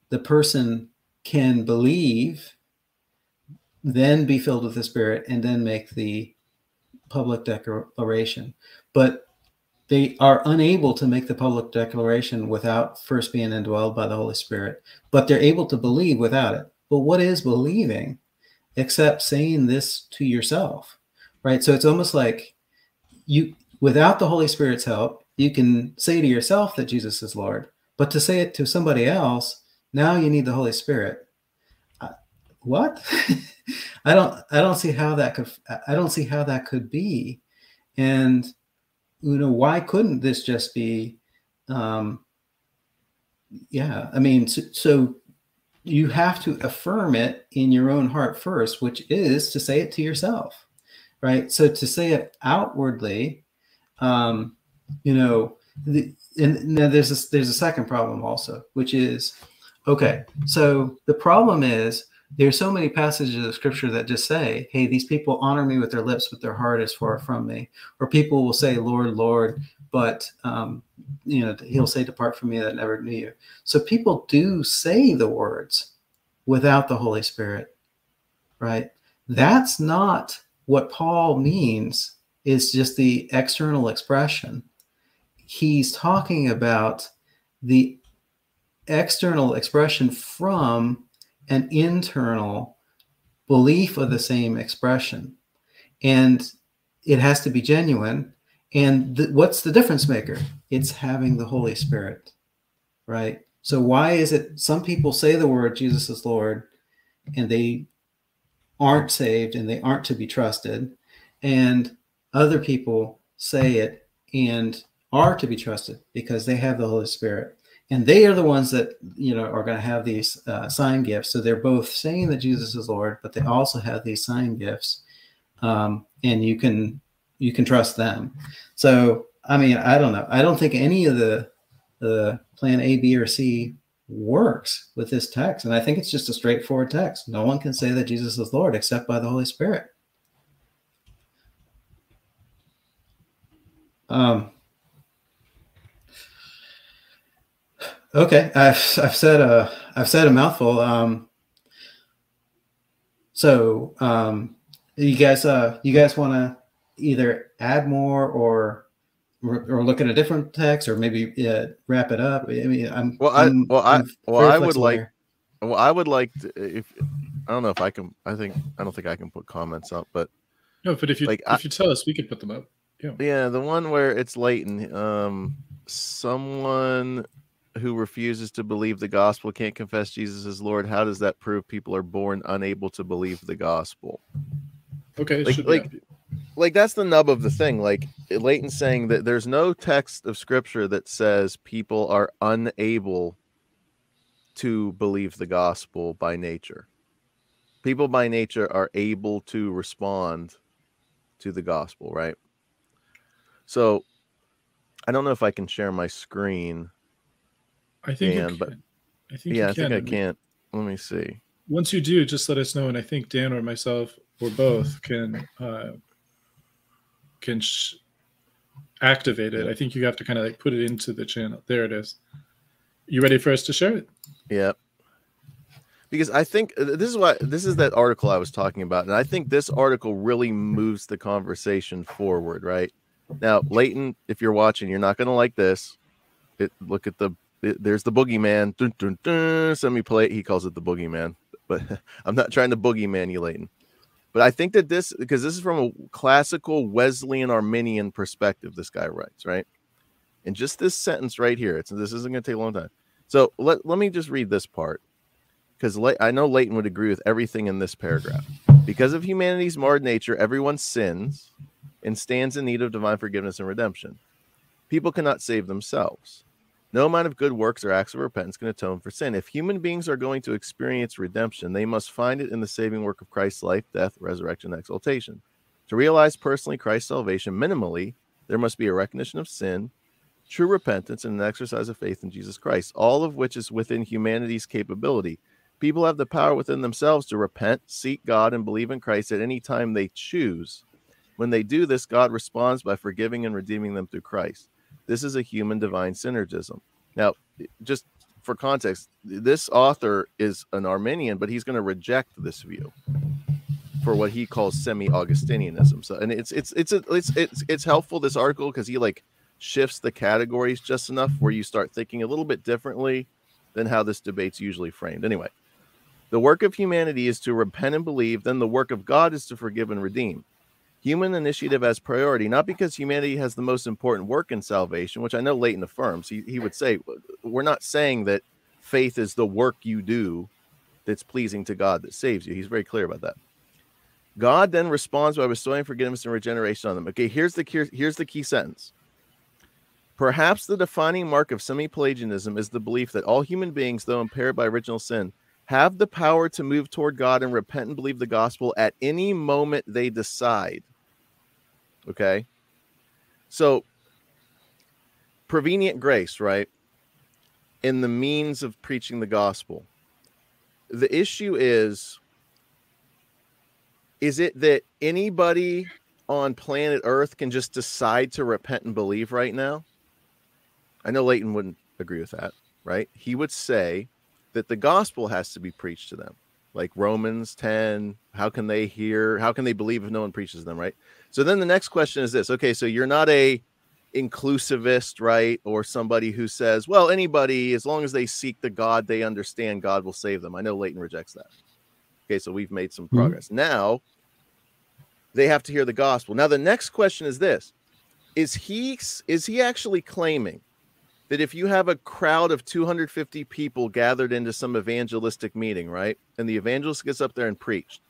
the person can believe, then be filled with the Spirit, and then make the public declaration. But they are unable to make the public declaration without first being indwelled by the Holy Spirit, but they're able to believe without it. But what is believing except saying this to yourself? Right? So it's almost like you without the Holy Spirit's help, you can say to yourself that Jesus is Lord, but to say it to somebody else, now you need the Holy Spirit. Uh, what? I don't. I don't see how that could. I don't see how that could be. And you know, why couldn't this just be? Um, yeah, I mean, so, so you have to affirm it in your own heart first, which is to say it to yourself, right? So to say it outwardly, um, you know, the, and now there's a, there's a second problem also, which is Okay, so the problem is there's so many passages of scripture that just say, "Hey, these people honor me with their lips, but their heart is far from me." Or people will say, "Lord, Lord," but um, you know, He'll say, "Depart from me, that never knew you." So people do say the words without the Holy Spirit, right? That's not what Paul means. Is just the external expression. He's talking about the external expression from an internal belief of the same expression. And it has to be genuine. And th- what's the difference maker? It's having the Holy Spirit, right? So, why is it some people say the word Jesus is Lord and they aren't saved and they aren't to be trusted, and other people say it and are to be trusted because they have the Holy Spirit? and they are the ones that you know are going to have these uh, sign gifts. So they're both saying that jesus is lord but they also have these sign gifts um, and you can you can trust them. So i mean i don't know. I don't think any of the the plan a b or c works with this text. And i think it's just a straightforward text. No one can say that jesus is lord except by the holy spirit um, Okay, I've I've said a I've said a mouthful. Um, so um, you guys uh you guys want to either add more or or look at a different text or maybe uh, wrap it up. I mean, I'm well. I I'm, well I well I would like here. well I would like to, if I don't know if I can. I think I don't think I can put comments up, but no. But if you like, if I, you tell us, we could put them up. Yeah. Yeah, the one where it's Leighton. Um, someone who refuses to believe the gospel can't confess Jesus as Lord, how does that prove people are born unable to believe the gospel? Okay, like, like, like that's the nub of the thing. Like Leighton's saying that there's no text of scripture that says people are unable to believe the gospel by nature. people by nature are able to respond to the gospel, right? So I don't know if I can share my screen. I think, Dan, but- I think yeah, I think. I can't. Let me see. Once you do, just let us know, and I think Dan or myself or both can uh, can sh- activate it. I think you have to kind of like put it into the channel. There it is. You ready for us to share it? Yep. Because I think uh, this is what this is that article I was talking about, and I think this article really moves the conversation forward. Right now, Leighton, if you're watching, you're not going to like this. It, look at the it- there's the boogeyman. Dun, dun, dun, semi play. He calls it the boogeyman, but I'm not trying to boogeyman you, Leighton. But I think that this because this is from a classical Wesleyan Arminian perspective. This guy writes right, and just this sentence right here. It's this isn't going to take a long time. So let, let me just read this part because I know Leighton would agree with everything in this paragraph. Because of humanity's marred nature, everyone sins and stands in need of divine forgiveness and redemption. People cannot save themselves. No amount of good works or acts of repentance can atone for sin. If human beings are going to experience redemption, they must find it in the saving work of Christ's life, death, resurrection, and exaltation. To realize personally Christ's salvation, minimally, there must be a recognition of sin, true repentance, and an exercise of faith in Jesus Christ, all of which is within humanity's capability. People have the power within themselves to repent, seek God, and believe in Christ at any time they choose. When they do this, God responds by forgiving and redeeming them through Christ. This is a human divine synergism. Now, just for context, this author is an Arminian, but he's going to reject this view for what he calls semi-Augustinianism. So, and it's it's it's it's it's it's helpful this article because he like shifts the categories just enough where you start thinking a little bit differently than how this debate's usually framed. Anyway, the work of humanity is to repent and believe, then the work of God is to forgive and redeem. Human initiative as priority, not because humanity has the most important work in salvation, which I know Leighton affirms. He, he would say, We're not saying that faith is the work you do that's pleasing to God that saves you. He's very clear about that. God then responds by bestowing forgiveness and regeneration on them. Okay, here's the key, here's the key sentence. Perhaps the defining mark of semi-Pelagianism is the belief that all human beings, though impaired by original sin, have the power to move toward God and repent and believe the gospel at any moment they decide. Okay. So, prevenient grace, right? In the means of preaching the gospel. The issue is is it that anybody on planet Earth can just decide to repent and believe right now? I know Leighton wouldn't agree with that, right? He would say that the gospel has to be preached to them like Romans 10. How can they hear? How can they believe if no one preaches them, right? So then the next question is this okay, so you're not a inclusivist, right? Or somebody who says, well, anybody, as long as they seek the God they understand, God will save them. I know Leighton rejects that. Okay, so we've made some hmm. progress. Now they have to hear the gospel. Now the next question is this is he is he actually claiming that if you have a crowd of 250 people gathered into some evangelistic meeting, right? And the evangelist gets up there and preached,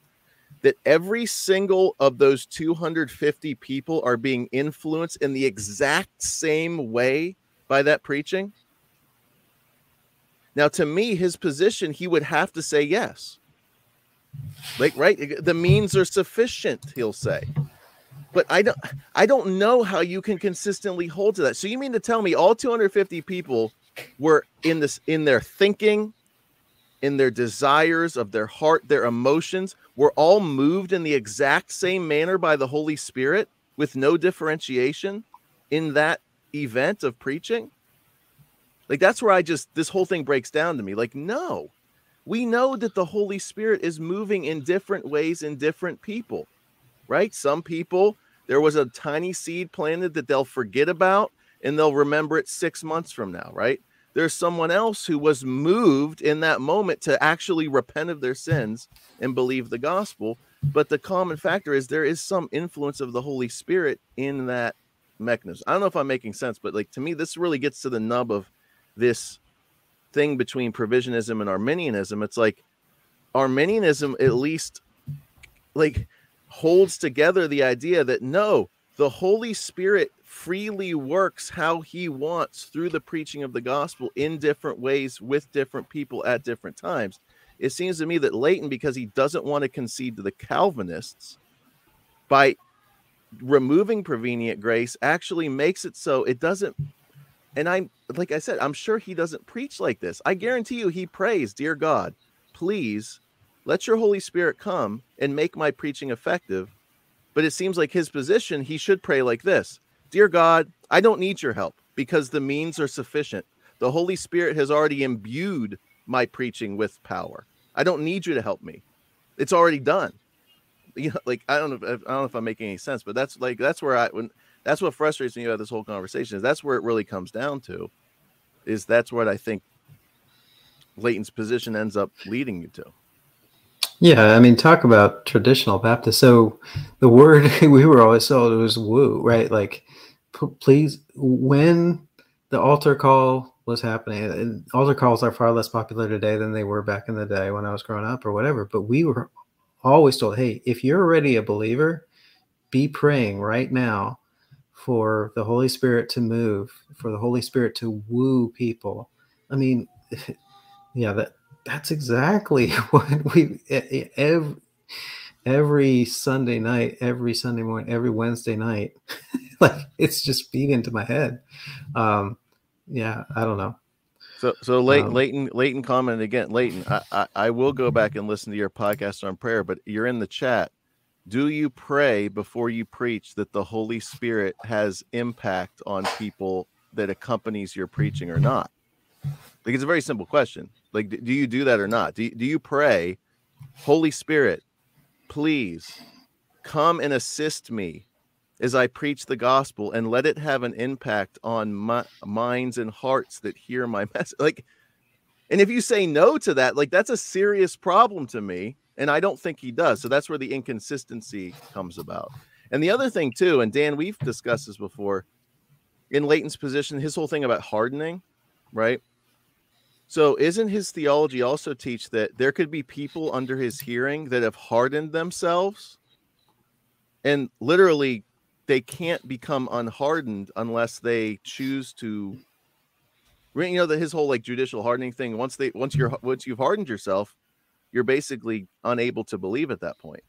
that every single of those 250 people are being influenced in the exact same way by that preaching? Now, to me, his position, he would have to say yes. Like, right? The means are sufficient, he'll say but I don't I don't know how you can consistently hold to that. So you mean to tell me all 250 people were in this in their thinking, in their desires of their heart, their emotions were all moved in the exact same manner by the Holy Spirit with no differentiation in that event of preaching? Like that's where I just this whole thing breaks down to me. Like no. We know that the Holy Spirit is moving in different ways in different people. Right? Some people there was a tiny seed planted that they'll forget about and they'll remember it six months from now, right? There's someone else who was moved in that moment to actually repent of their sins and believe the gospel. But the common factor is there is some influence of the Holy Spirit in that mechanism. I don't know if I'm making sense, but like to me, this really gets to the nub of this thing between provisionism and Arminianism. It's like Arminianism, at least, like holds together the idea that no, the Holy Spirit freely works how he wants through the preaching of the gospel in different ways with different people at different times. it seems to me that Leighton, because he doesn't want to concede to the Calvinists, by removing prevenient grace, actually makes it so it doesn't. And I'm like I said, I'm sure he doesn't preach like this. I guarantee you, he prays, "Dear God, please let your Holy Spirit come and make my preaching effective." But it seems like his position, he should pray like this Dear God, I don't need your help because the means are sufficient. The Holy Spirit has already imbued my preaching with power. I don't need you to help me. It's already done. You know, like I don't know. If, I don't know if I'm making any sense, but that's like that's where I when that's what frustrates me about this whole conversation is that's where it really comes down to. Is that's what I think Leighton's position ends up leading you to. Yeah, I mean, talk about traditional Baptist. So the word we were always told was woo, right? Like, p- please, when the altar call was happening, altar calls are far less popular today than they were back in the day when I was growing up or whatever. But we were always told, hey, if you're already a believer, be praying right now for the Holy Spirit to move, for the Holy Spirit to woo people. I mean, yeah, that that's exactly what we every every Sunday night, every Sunday morning, every Wednesday night. like it's just beat into my head. Um, yeah, I don't know. So, so Leighton, Um, Leighton, Leighton commented again. Leighton, I, I, I will go back and listen to your podcast on prayer, but you're in the chat. Do you pray before you preach that the Holy Spirit has impact on people that accompanies your preaching or not? Like it's a very simple question. Like, do you do that or not? Do you, do you pray, Holy Spirit, please come and assist me as I preach the gospel and let it have an impact on my minds and hearts that hear my message. Like, and if you say no to that, like that's a serious problem to me. And I don't think he does. So that's where the inconsistency comes about. And the other thing, too, and Dan, we've discussed this before in Leighton's position, his whole thing about hardening, right? So isn't his theology also teach that there could be people under his hearing that have hardened themselves? And literally they can't become unhardened unless they choose to you know that his whole like judicial hardening thing once they once you're once you've hardened yourself you're basically unable to believe at that point.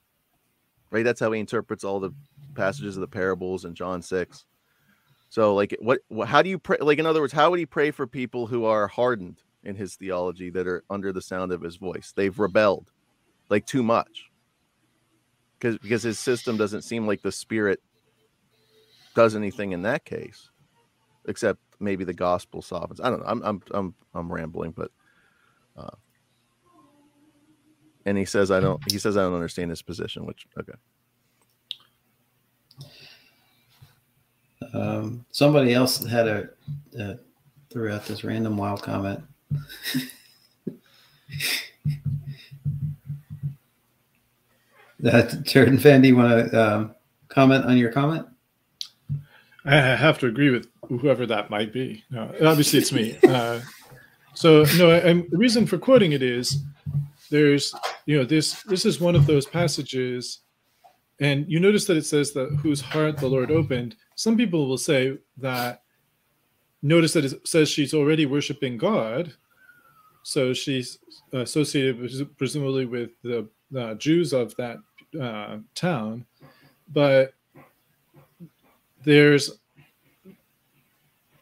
Right? That's how he interprets all the passages of the parables in john 6 so like what how do you pray like in other words how would he pray for people who are hardened in his theology that are under the sound of his voice. They've rebelled like too much. Because because his system doesn't seem like the spirit does anything in that case except maybe the gospel softens. I don't know. I'm i'm i'm, I'm rambling but uh and he says i don't he says i don't understand his position which okay. Um, somebody else had a uh, threw out this random wild comment. that Turretin Fan, do you want to um, comment on your comment? I have to agree with whoever that might be. No, obviously, it's me. Uh, so no, I, I'm, the reason for quoting it is there's you know this this is one of those passages, and you notice that it says that whose heart the Lord opened. Some people will say that notice that it says she's already worshiping God, so she's associated presumably with the uh, Jews of that uh, town, but there's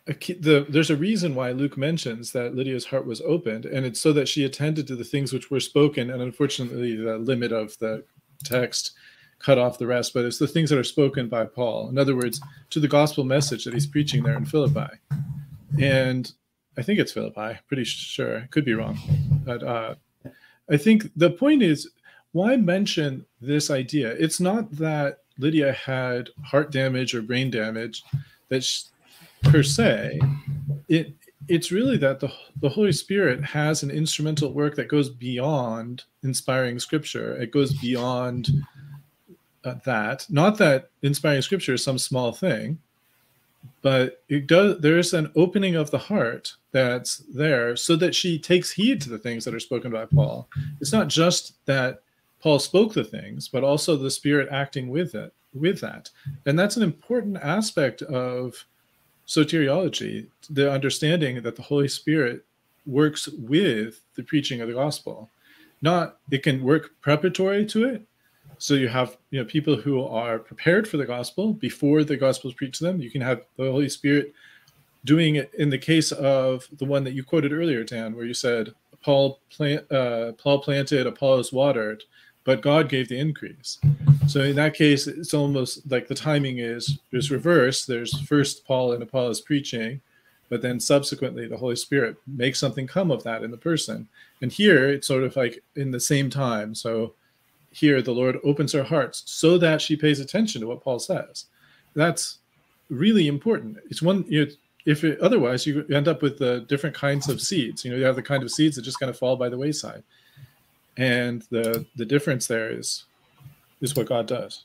a key, the there's a reason why Luke mentions that Lydia's heart was opened, and it's so that she attended to the things which were spoken, and unfortunately, the limit of the text cut off the rest, but it's the things that are spoken by Paul. In other words, to the gospel message that he's preaching there in Philippi, and I think it's Philippi. Pretty sure, could be wrong, but uh, I think the point is why mention this idea? It's not that Lydia had heart damage or brain damage that she, per se. It it's really that the the Holy Spirit has an instrumental work that goes beyond inspiring Scripture. It goes beyond uh, that. Not that inspiring Scripture is some small thing, but it does. There's an opening of the heart that's there, so that she takes heed to the things that are spoken by Paul. It's not just that Paul spoke the things, but also the Spirit acting with it, with that. And that's an important aspect of soteriology, the understanding that the Holy Spirit works with the preaching of the gospel. not it can work preparatory to it. So you have you know people who are prepared for the gospel before the gospel is preached to them. You can have the Holy Spirit doing it in the case of the one that you quoted earlier, Dan, where you said Paul plant uh, Paul planted, Apollos watered, but God gave the increase. So in that case, it's almost like the timing is is reversed. There's first Paul and Apollos preaching, but then subsequently the Holy Spirit makes something come of that in the person. And here it's sort of like in the same time. So here the Lord opens her hearts so that she pays attention to what Paul says. That's really important. It's one you know, if it, otherwise you end up with the different kinds of seeds. You know, you have the kind of seeds that just kind of fall by the wayside and the the difference there is is what God does.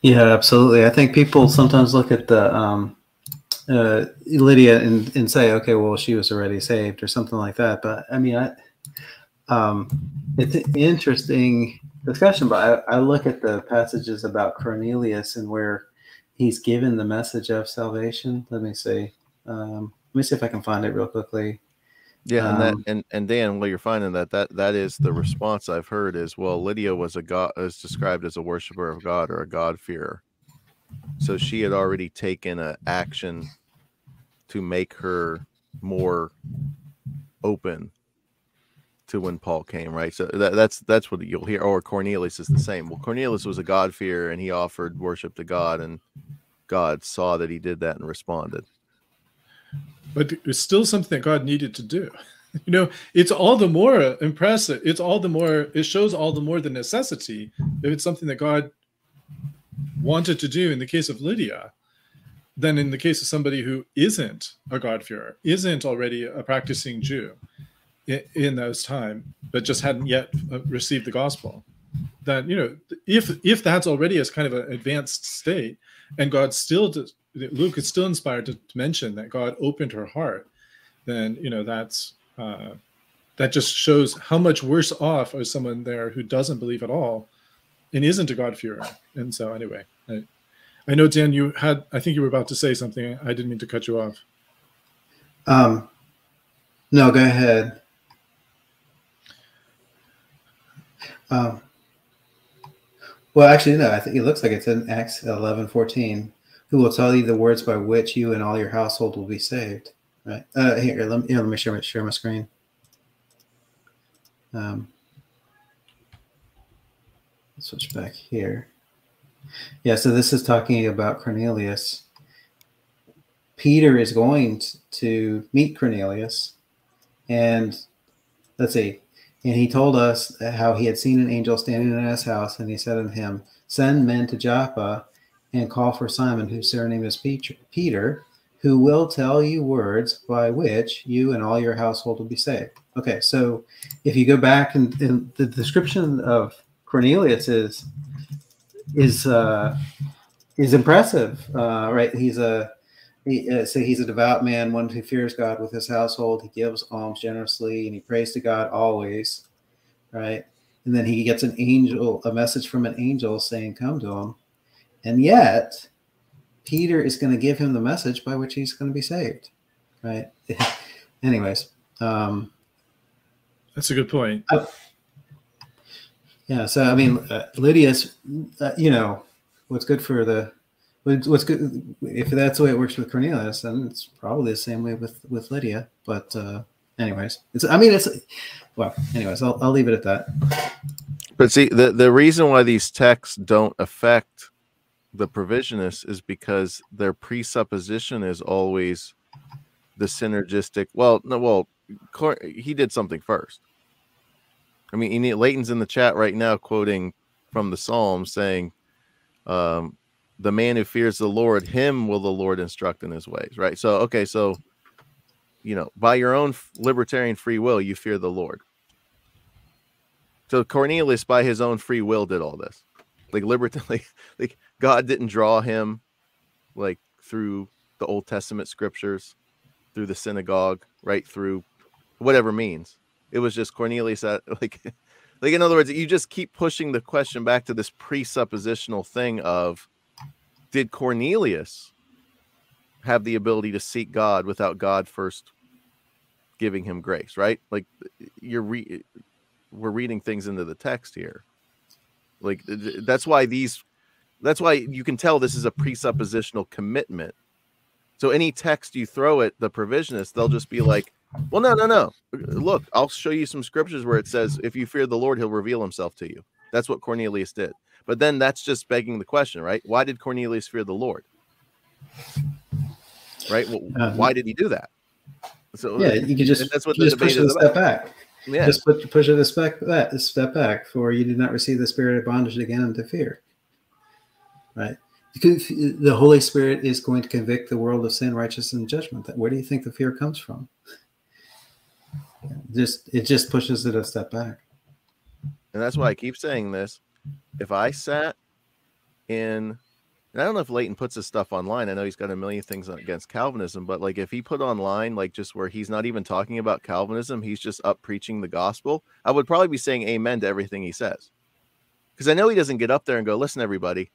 Yeah, absolutely. I think people sometimes look at the um, uh, Lydia and, and say, okay, well, she was already saved or something like that. But I mean, I, um, it's an interesting discussion. But I, I look at the passages about Cornelius and where he's given the message of salvation. Let me see. Um, let me see if I can find it real quickly. Yeah, and that um, and and Dan, while you're finding that, that that is the response I've heard is well, Lydia was a god, is described as a worshiper of God or a God fearer, so she had already taken an action to make her more open to when Paul came, right? So that, that's that's what you'll hear. Or Cornelius is the same. Well, Cornelius was a God fearer and he offered worship to God, and God saw that he did that and responded but it's still something that God needed to do. You know, it's all the more impressive. It's all the more, it shows all the more the necessity if it's something that God wanted to do in the case of Lydia than in the case of somebody who isn't a God-fearer, isn't already a practicing Jew in, those time, but just hadn't yet uh, received the gospel. That, you know, if if that's already as kind of an advanced state, and God still does, Luke is still inspired to, to, mention that God opened her heart, then you know that's uh, that just shows how much worse off is someone there who doesn't believe at all and isn't a God fearer. And so anyway, I, I know Dan, you had I think you were about to say something. I didn't mean to cut you off. Um, no, go ahead. Um, well, actually, no. I think it looks like it's in Acts eleven fourteen who will tell you the words by which you and all your household will be saved. Right. Uh, here, let me, let me share, share my screen. Um, switch back here. Yeah, so this is talking about Cornelius. Peter is going to meet Cornelius, and let's see. And he told us how he had seen an angel standing in his house, and he said to him, Send men to Joppa and call for Simon, whose surname is Peter, who will tell you words by which you and all your household will be saved. Okay, so if you go back and, and the description of Cornelius is is uh, is impressive, uh, right? He's a he, uh, so he's a devout man, one who fears God with his household. He gives alms generously, and he prays to God always, right? And then he gets an angel, a message from an angel saying, "Come to him." And yet, Peter is going to give him the message by which he's going to be saved. Right. Anyways. Um, That's a good point. I, yeah. So, I mean, uh, Lydia's, uh, you know, what's good for the, what's good, if that's the way it works with Cornelius, then it's probably the same way with, with Lydia. But, uh, anyways, it's, I mean, it's, well, anyways, I'll, I'll leave it at that. But see, the, the reason why these texts don't affect the provisionists is because their presupposition is always the synergistic. Well, no, well, he did something first. I mean, he Leighton's in the chat right now, quoting from the Psalm, saying, um, "The man who fears the Lord, him will the Lord instruct in his ways." Right. So, okay, so you know, by your own libertarian free will, you fear the Lord. So Cornelius, by his own free will, did all this. Like liberty, like God didn't draw him like through the Old Testament scriptures, through the synagogue, right through whatever means. It was just Cornelius that like like in other words, you just keep pushing the question back to this presuppositional thing of did Cornelius have the ability to seek God without God first giving him grace, right? Like you're re- we're reading things into the text here. Like that's why these that's why you can tell this is a presuppositional commitment. So any text you throw at the provisionist, they'll just be like, "Well, no, no, no. Look, I'll show you some scriptures where it says if you fear the Lord, he'll reveal himself to you." That's what Cornelius did. But then that's just begging the question, right? Why did Cornelius fear the Lord? Right? Well, uh-huh. why did he do that? So yeah, you can just that's what the just push it a step back. Yeah. Just put, push it a step back, a step back, for you did not receive the spirit of bondage again unto fear. Right? the Holy Spirit is going to convict the world of sin, righteousness, and judgment. Where do you think the fear comes from? Just it just pushes it a step back. And that's why I keep saying this. If I sat in and I don't know if Leighton puts his stuff online. I know he's got a million things against Calvinism, but like if he put online, like just where he's not even talking about Calvinism, he's just up preaching the gospel, I would probably be saying amen to everything he says. Because I know he doesn't get up there and go, listen, everybody,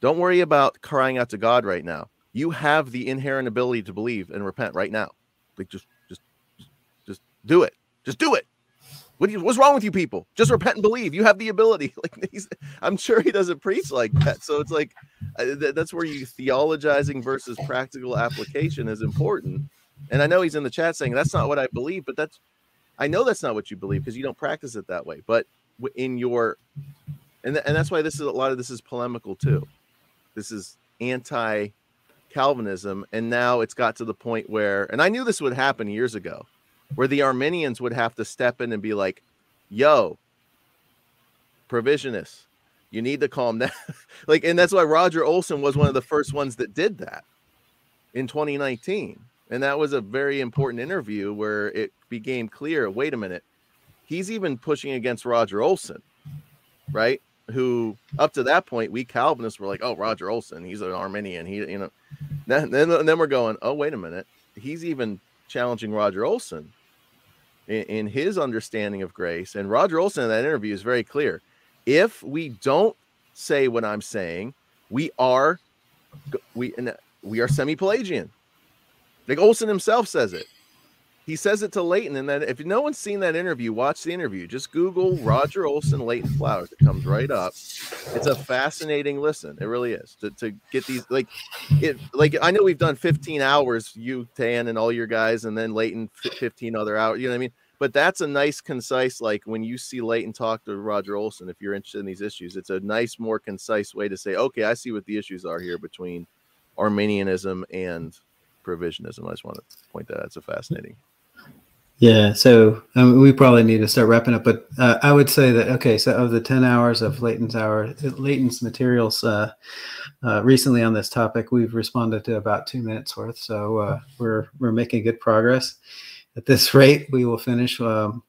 don't worry about crying out to God right now. You have the inherent ability to believe and repent right now. Like just just just do it. Just do it. What you, what's wrong with you people? Just repent and believe. You have the ability. Like I'm sure he doesn't preach like that. So it's like uh, th- that's where you theologizing versus practical application is important. And I know he's in the chat saying that's not what I believe, but that's I know that's not what you believe because you don't practice it that way. But in your and th- and that's why this is a lot of this is polemical too. This is anti Calvinism, and now it's got to the point where, and I knew this would happen years ago where the Arminians would have to step in and be like, yo, provisionists, you need to calm down. like, and that's why Roger Olson was one of the first ones that did that in 2019. And that was a very important interview where it became clear wait a minute, he's even pushing against Roger Olson, right? Who up to that point, we Calvinists were like, oh, Roger Olson, he's an Arminian. He, you know, then, then, then we're going, oh, wait a minute. He's even challenging Roger Olson in, in his understanding of grace. And Roger Olson in that interview is very clear. If we don't say what I'm saying, we are we we are semi-Pelagian. Like Olson himself says it. He says it to Leighton, and then if no one's seen that interview, watch the interview. Just Google Roger Olson Leighton Flowers. It comes right up. It's a fascinating listen. It really is to, to get these like it like I know we've done 15 hours, you Dan and all your guys, and then Leighton 15 other hours. You know what I mean? But that's a nice, concise like when you see Leighton talk to Roger Olson. If you're interested in these issues, it's a nice, more concise way to say, okay, I see what the issues are here between Arminianism and provisionism. I just want to point that out. It's a fascinating. Yeah, so um, we probably need to start wrapping up, but uh, I would say that okay. So of the ten hours of Leighton's hour, Leighton's materials uh, uh, recently on this topic, we've responded to about two minutes worth. So uh, we're we're making good progress. At this rate, we will finish um,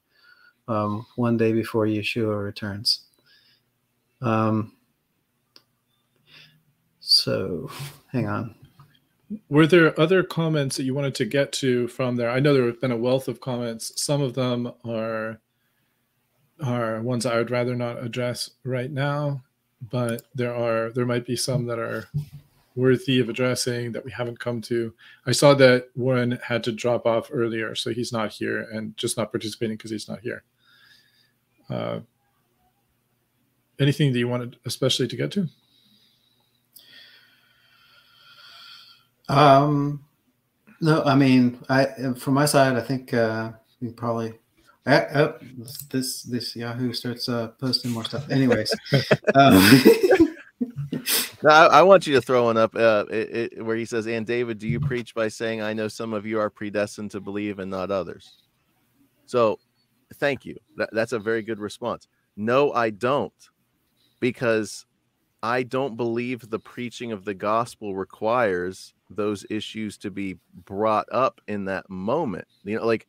um, one day before Yeshua returns. Um, so, hang on. Were there other comments that you wanted to get to from there? I know there have been a wealth of comments. Some of them are are ones I would rather not address right now, but there are there might be some that are worthy of addressing that we haven't come to. I saw that Warren had to drop off earlier, so he's not here and just not participating because he's not here. Uh, anything that you wanted especially to get to? Um, no, I mean, I from my side, I think uh, we probably. Uh, this this Yahoo starts uh, posting more stuff. Anyways, um, I, I, want you to throw one up uh, it, it, where he says, "And David, do you preach by saying, I know some of you are predestined to believe and not others?" So, thank you. That, that's a very good response. No, I don't, because I don't believe the preaching of the gospel requires those issues to be brought up in that moment. You know, like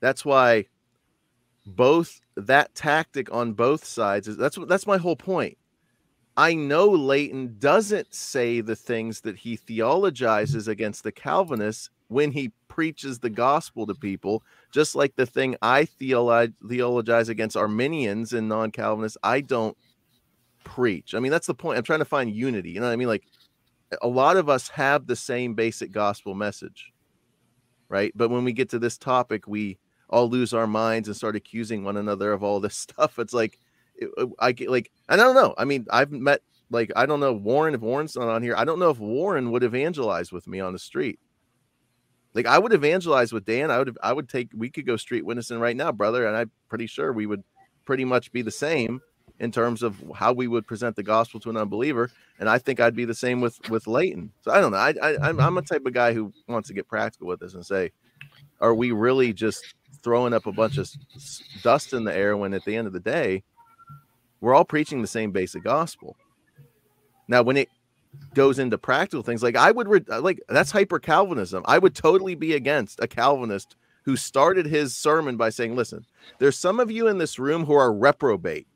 that's why both that tactic on both sides is that's that's my whole point. I know Leighton doesn't say the things that he theologizes against the Calvinists when he preaches the gospel to people, just like the thing I theologize against Arminians and non Calvinists, I don't preach. I mean, that's the point. I'm trying to find unity. You know what I mean? Like, a lot of us have the same basic gospel message. right? But when we get to this topic, we all lose our minds and start accusing one another of all this stuff. It's like I get like I don't know. I mean, I've met like I don't know Warren if Warren's not on here. I don't know if Warren would evangelize with me on the street. Like I would evangelize with Dan. I would I would take we could go street witnessing right now, brother, and I'm pretty sure we would pretty much be the same in terms of how we would present the gospel to an unbeliever. And I think I'd be the same with with Leighton. So I don't know. I, I I'm, I'm a type of guy who wants to get practical with this and say, are we really just throwing up a bunch of dust in the air when at the end of the day, we're all preaching the same basic gospel. Now, when it goes into practical things, like I would re- like that's hyper Calvinism. I would totally be against a Calvinist who started his sermon by saying, "Listen, there's some of you in this room who are reprobate,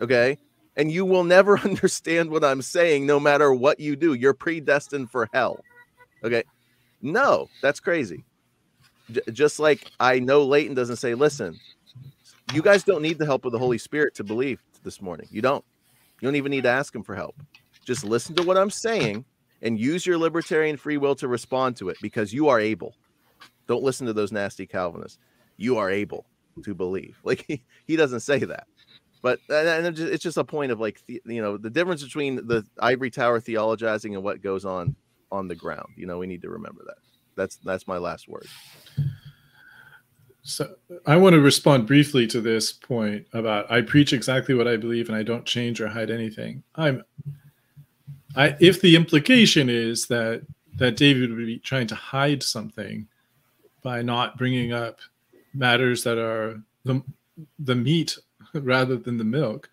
okay, and you will never understand what I'm saying, no matter what you do. You're predestined for hell." Okay, no, that's crazy. J- just like I know Leighton doesn't say, "Listen, you guys don't need the help of the Holy Spirit to believe this morning. You don't. You don't even need to ask him for help. Just listen to what I'm saying and use your libertarian free will to respond to it because you are able. Don't listen to those nasty Calvinists. You are able to believe. Like he, he doesn't say that. But uh, and it's just a point of like you know the difference between the ivory tower theologizing and what goes on on the ground. You know we need to remember that. That's that's my last word. So I want to respond briefly to this point about I preach exactly what I believe and I don't change or hide anything. I'm I if the implication is that that David would be trying to hide something by not bringing up matters that are the the meat rather than the milk.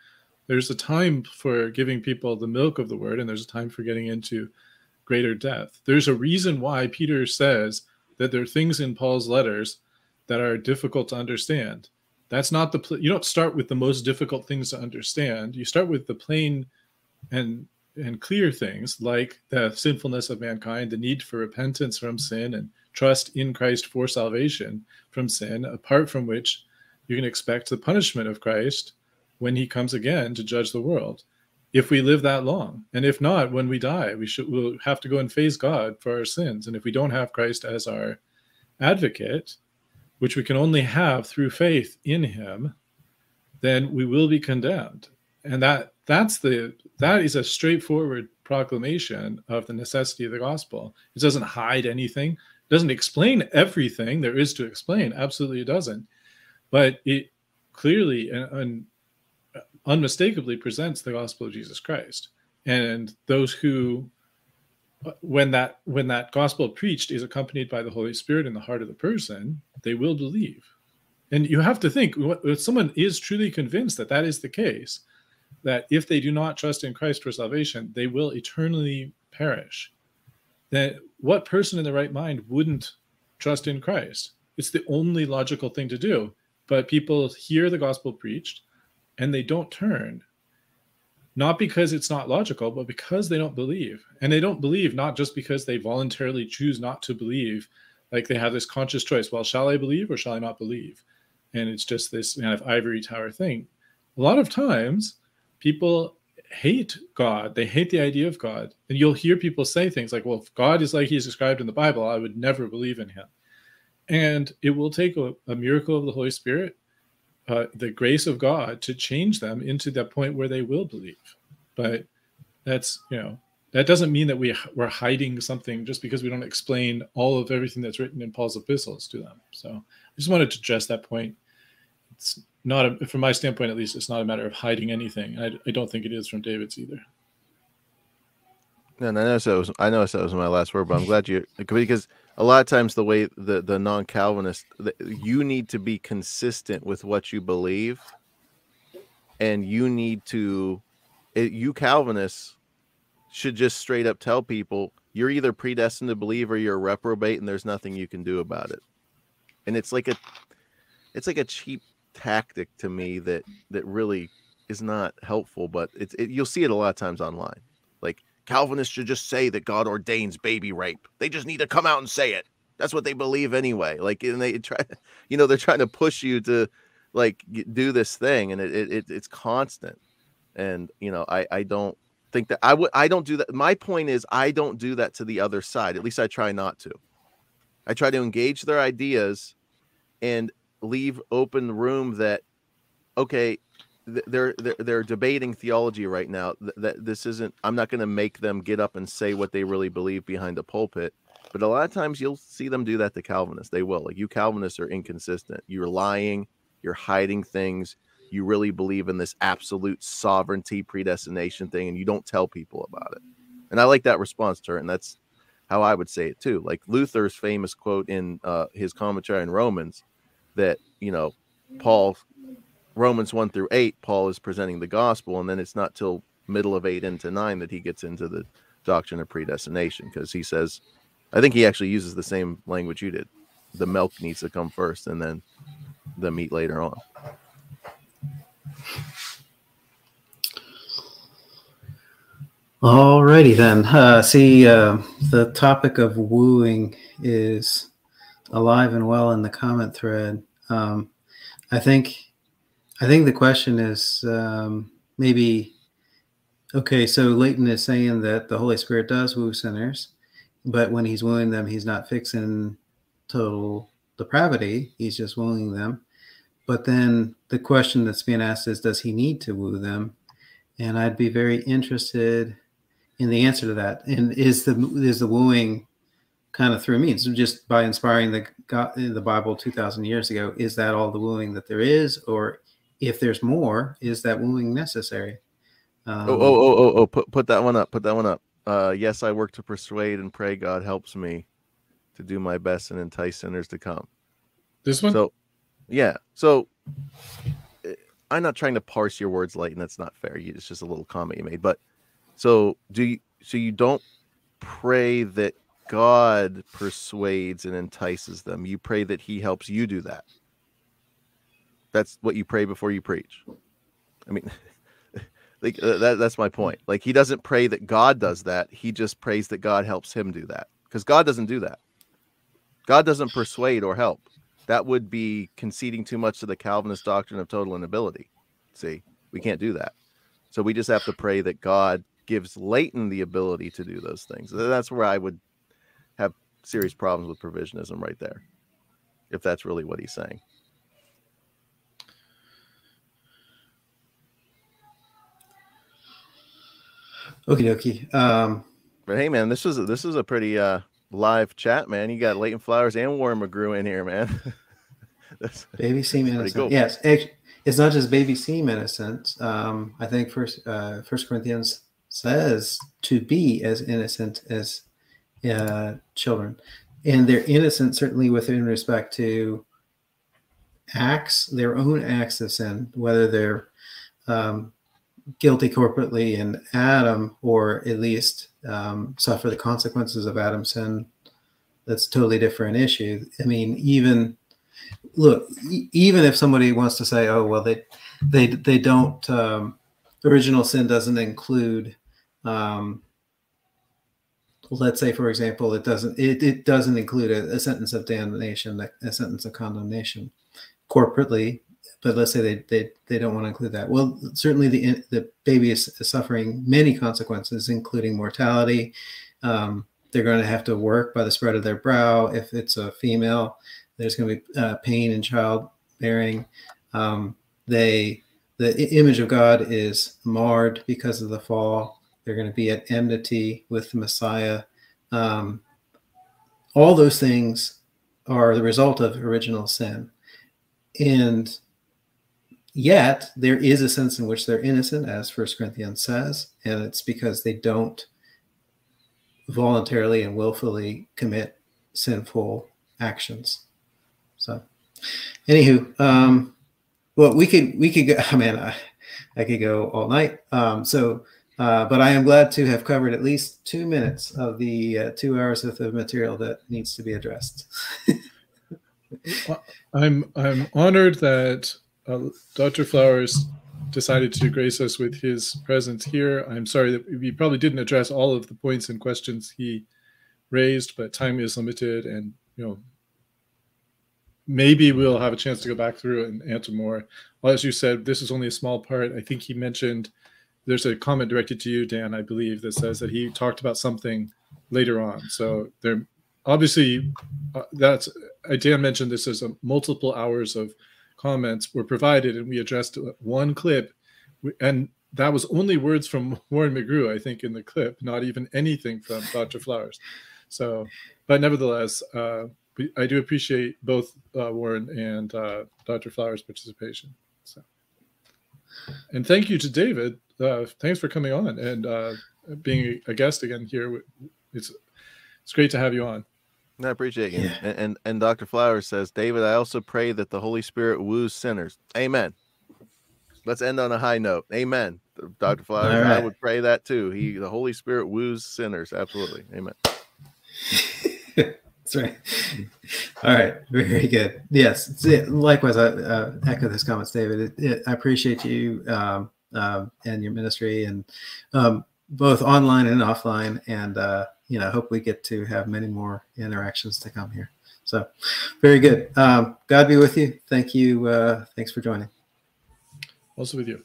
There's a time for giving people the milk of the word and there's a time for getting into greater depth. There's a reason why Peter says that there are things in Paul's letters that are difficult to understand. That's not the pl- you don't start with the most difficult things to understand. You start with the plain and and clear things like the sinfulness of mankind, the need for repentance from sin and trust in Christ for salvation from sin, apart from which you can expect the punishment of Christ when he comes again to judge the world. If we live that long, and if not, when we die, we should we'll have to go and face God for our sins. And if we don't have Christ as our advocate, which we can only have through faith in him, then we will be condemned. And that that's the that is a straightforward proclamation of the necessity of the gospel. It doesn't hide anything, it doesn't explain everything there is to explain. Absolutely it doesn't. But it clearly and, unmistakably presents the gospel of Jesus Christ. And those who when that when that gospel preached is accompanied by the holy spirit in the heart of the person they will believe. And you have to think if someone is truly convinced that that is the case that if they do not trust in christ for salvation they will eternally perish That what person in the right mind wouldn't trust in christ? It's the only logical thing to do but people hear the gospel preached and they don't turn not because it's not logical, but because they don't believe. And they don't believe not just because they voluntarily choose not to believe, like they have this conscious choice well, shall I believe or shall I not believe? And it's just this kind of ivory tower thing. A lot of times, people hate God, they hate the idea of God. And you'll hear people say things like, well, if God is like he's described in the Bible, I would never believe in him. And it will take a, a miracle of the Holy Spirit uh, the grace of God to change them into that point where they will believe. But that's you know that doesn't mean that we we're hiding something just because we don't explain all of everything that's written in Paul's epistles to them. So I just wanted to address that point. It's not a, from my standpoint, at least, it's not a matter of hiding anything. I, I don't think it is from David's either. And I know that was I know that was my last word, but I'm glad you because a lot of times the way the the non-calvinist you need to be consistent with what you believe and you need to it, you calvinists should just straight up tell people you're either predestined to believe or you're a reprobate and there's nothing you can do about it. And it's like a it's like a cheap tactic to me that that really is not helpful but it's it, you'll see it a lot of times online Calvinists should just say that God ordains baby rape. They just need to come out and say it. That's what they believe anyway. Like, and they try, you know, they're trying to push you to like do this thing, and it, it it's constant. And you know, I I don't think that I would I don't do that. My point is I don't do that to the other side. At least I try not to. I try to engage their ideas and leave open room that okay, they're they're, they're debating theology right now. That this isn't. I'm not going to make them get up and say what they really believe behind the pulpit. But a lot of times you'll see them do that to Calvinists. They will. Like you Calvinists are inconsistent. You're lying. You're hiding things. You really believe in this absolute sovereignty predestination thing, and you don't tell people about it. And I like that response to her, and that's how I would say it too. Like Luther's famous quote in uh, his commentary in Romans that you know Paul Romans 1 through 8, Paul is presenting the gospel, and then it's not till middle of 8 into 9 that he gets into the doctrine of predestination because he says, I think he actually uses the same language you did. The milk needs to come first and then the meat later on. Alrighty then. Uh, see, uh, the topic of wooing is alive and well in the comment thread. Um, I think I think the question is um, maybe okay. So Leighton is saying that the Holy Spirit does woo sinners, but when he's wooing them, he's not fixing total depravity. He's just wooing them. But then the question that's being asked is, does he need to woo them? And I'd be very interested in the answer to that. And is the is the wooing kind of through means just by inspiring the God, the Bible two thousand years ago? Is that all the wooing that there is, or if there's more, is that wooing necessary? Um, oh, oh, oh, oh, oh, put, put that one up. Put that one up. Uh, yes, I work to persuade and pray God helps me to do my best and entice sinners to come. This one? So, yeah. So, eh, I'm not trying to parse your words, Leighton. That's not fair. It's just a little comment you made. But so, do you, so you don't pray that God persuades and entices them. You pray that He helps you do that. That's what you pray before you preach. I mean, like uh, that, that's my point. Like he doesn't pray that God does that. He just prays that God helps him do that because God doesn't do that. God doesn't persuade or help. That would be conceding too much to the Calvinist doctrine of total inability. See, we can't do that. So we just have to pray that God gives Leighton the ability to do those things. That's where I would have serious problems with provisionism right there, if that's really what he's saying. Okie dokie. Um, but hey, man, this is this is a pretty uh, live chat, man. You got Leighton Flowers and Warren McGrew in here, man. that's, baby seem innocent. Cool. Yes, it's not just baby seem innocent. Um, I think First uh, First Corinthians says to be as innocent as uh, children, and they're innocent certainly within respect to acts, their own acts of sin, whether they're um, guilty corporately in Adam, or at least um, suffer the consequences of Adam's sin, that's a totally different issue. I mean, even look, even if somebody wants to say, "Oh, well, they they they don't," um, original sin doesn't include. Um, let's say, for example, it doesn't it, it doesn't include a, a sentence of damnation, a sentence of condemnation. Corporately, but let's say they, they, they don't want to include that. Well, certainly the, the baby is suffering many consequences, including mortality. Um, they're going to have to work by the spread of their brow. If it's a female, there's going to be uh, pain in childbearing. Um, they the image of God is marred because of the fall. They're going to be at enmity with the Messiah. Um, all those things are the result of original sin. And Yet there is a sense in which they're innocent, as First Corinthians says, and it's because they don't voluntarily and willfully commit sinful actions. So, anywho, um, well, we could we could go. I mean, I, I could go all night. Um, so, uh, but I am glad to have covered at least two minutes of the uh, two hours worth of material that needs to be addressed. I'm I'm honored that uh, Dr. Flowers decided to grace us with his presence here. I'm sorry that we probably didn't address all of the points and questions he raised, but time is limited, and you know, maybe we'll have a chance to go back through and answer more. Well, as you said, this is only a small part. I think he mentioned there's a comment directed to you, Dan, I believe, that says that he talked about something later on. So there, obviously, uh, that's uh, Dan mentioned this as a multiple hours of comments were provided, and we addressed one clip, and that was only words from Warren McGrew, I think, in the clip, not even anything from Dr. Flowers. So, but nevertheless, uh, I do appreciate both uh, Warren and uh, Dr. Flowers' participation. So, and thank you to David. Uh, thanks for coming on and uh, being a guest again here. It's it's great to have you on. I appreciate you. Yeah. And, and and Dr. Flowers says, David, I also pray that the Holy Spirit woos sinners. Amen. Let's end on a high note. Amen. Dr. Flowers, right. I would pray that too. He the Holy Spirit woos sinners. Absolutely. Amen. That's right. All right. Very good. Yes. Likewise, I uh, echo those comments, David. It, it, I appreciate you um, uh, and your ministry, and um, both online and offline. And uh, you know, hope we get to have many more interactions to come here. So, very good. Um, God be with you. Thank you. Uh, thanks for joining. Also with you.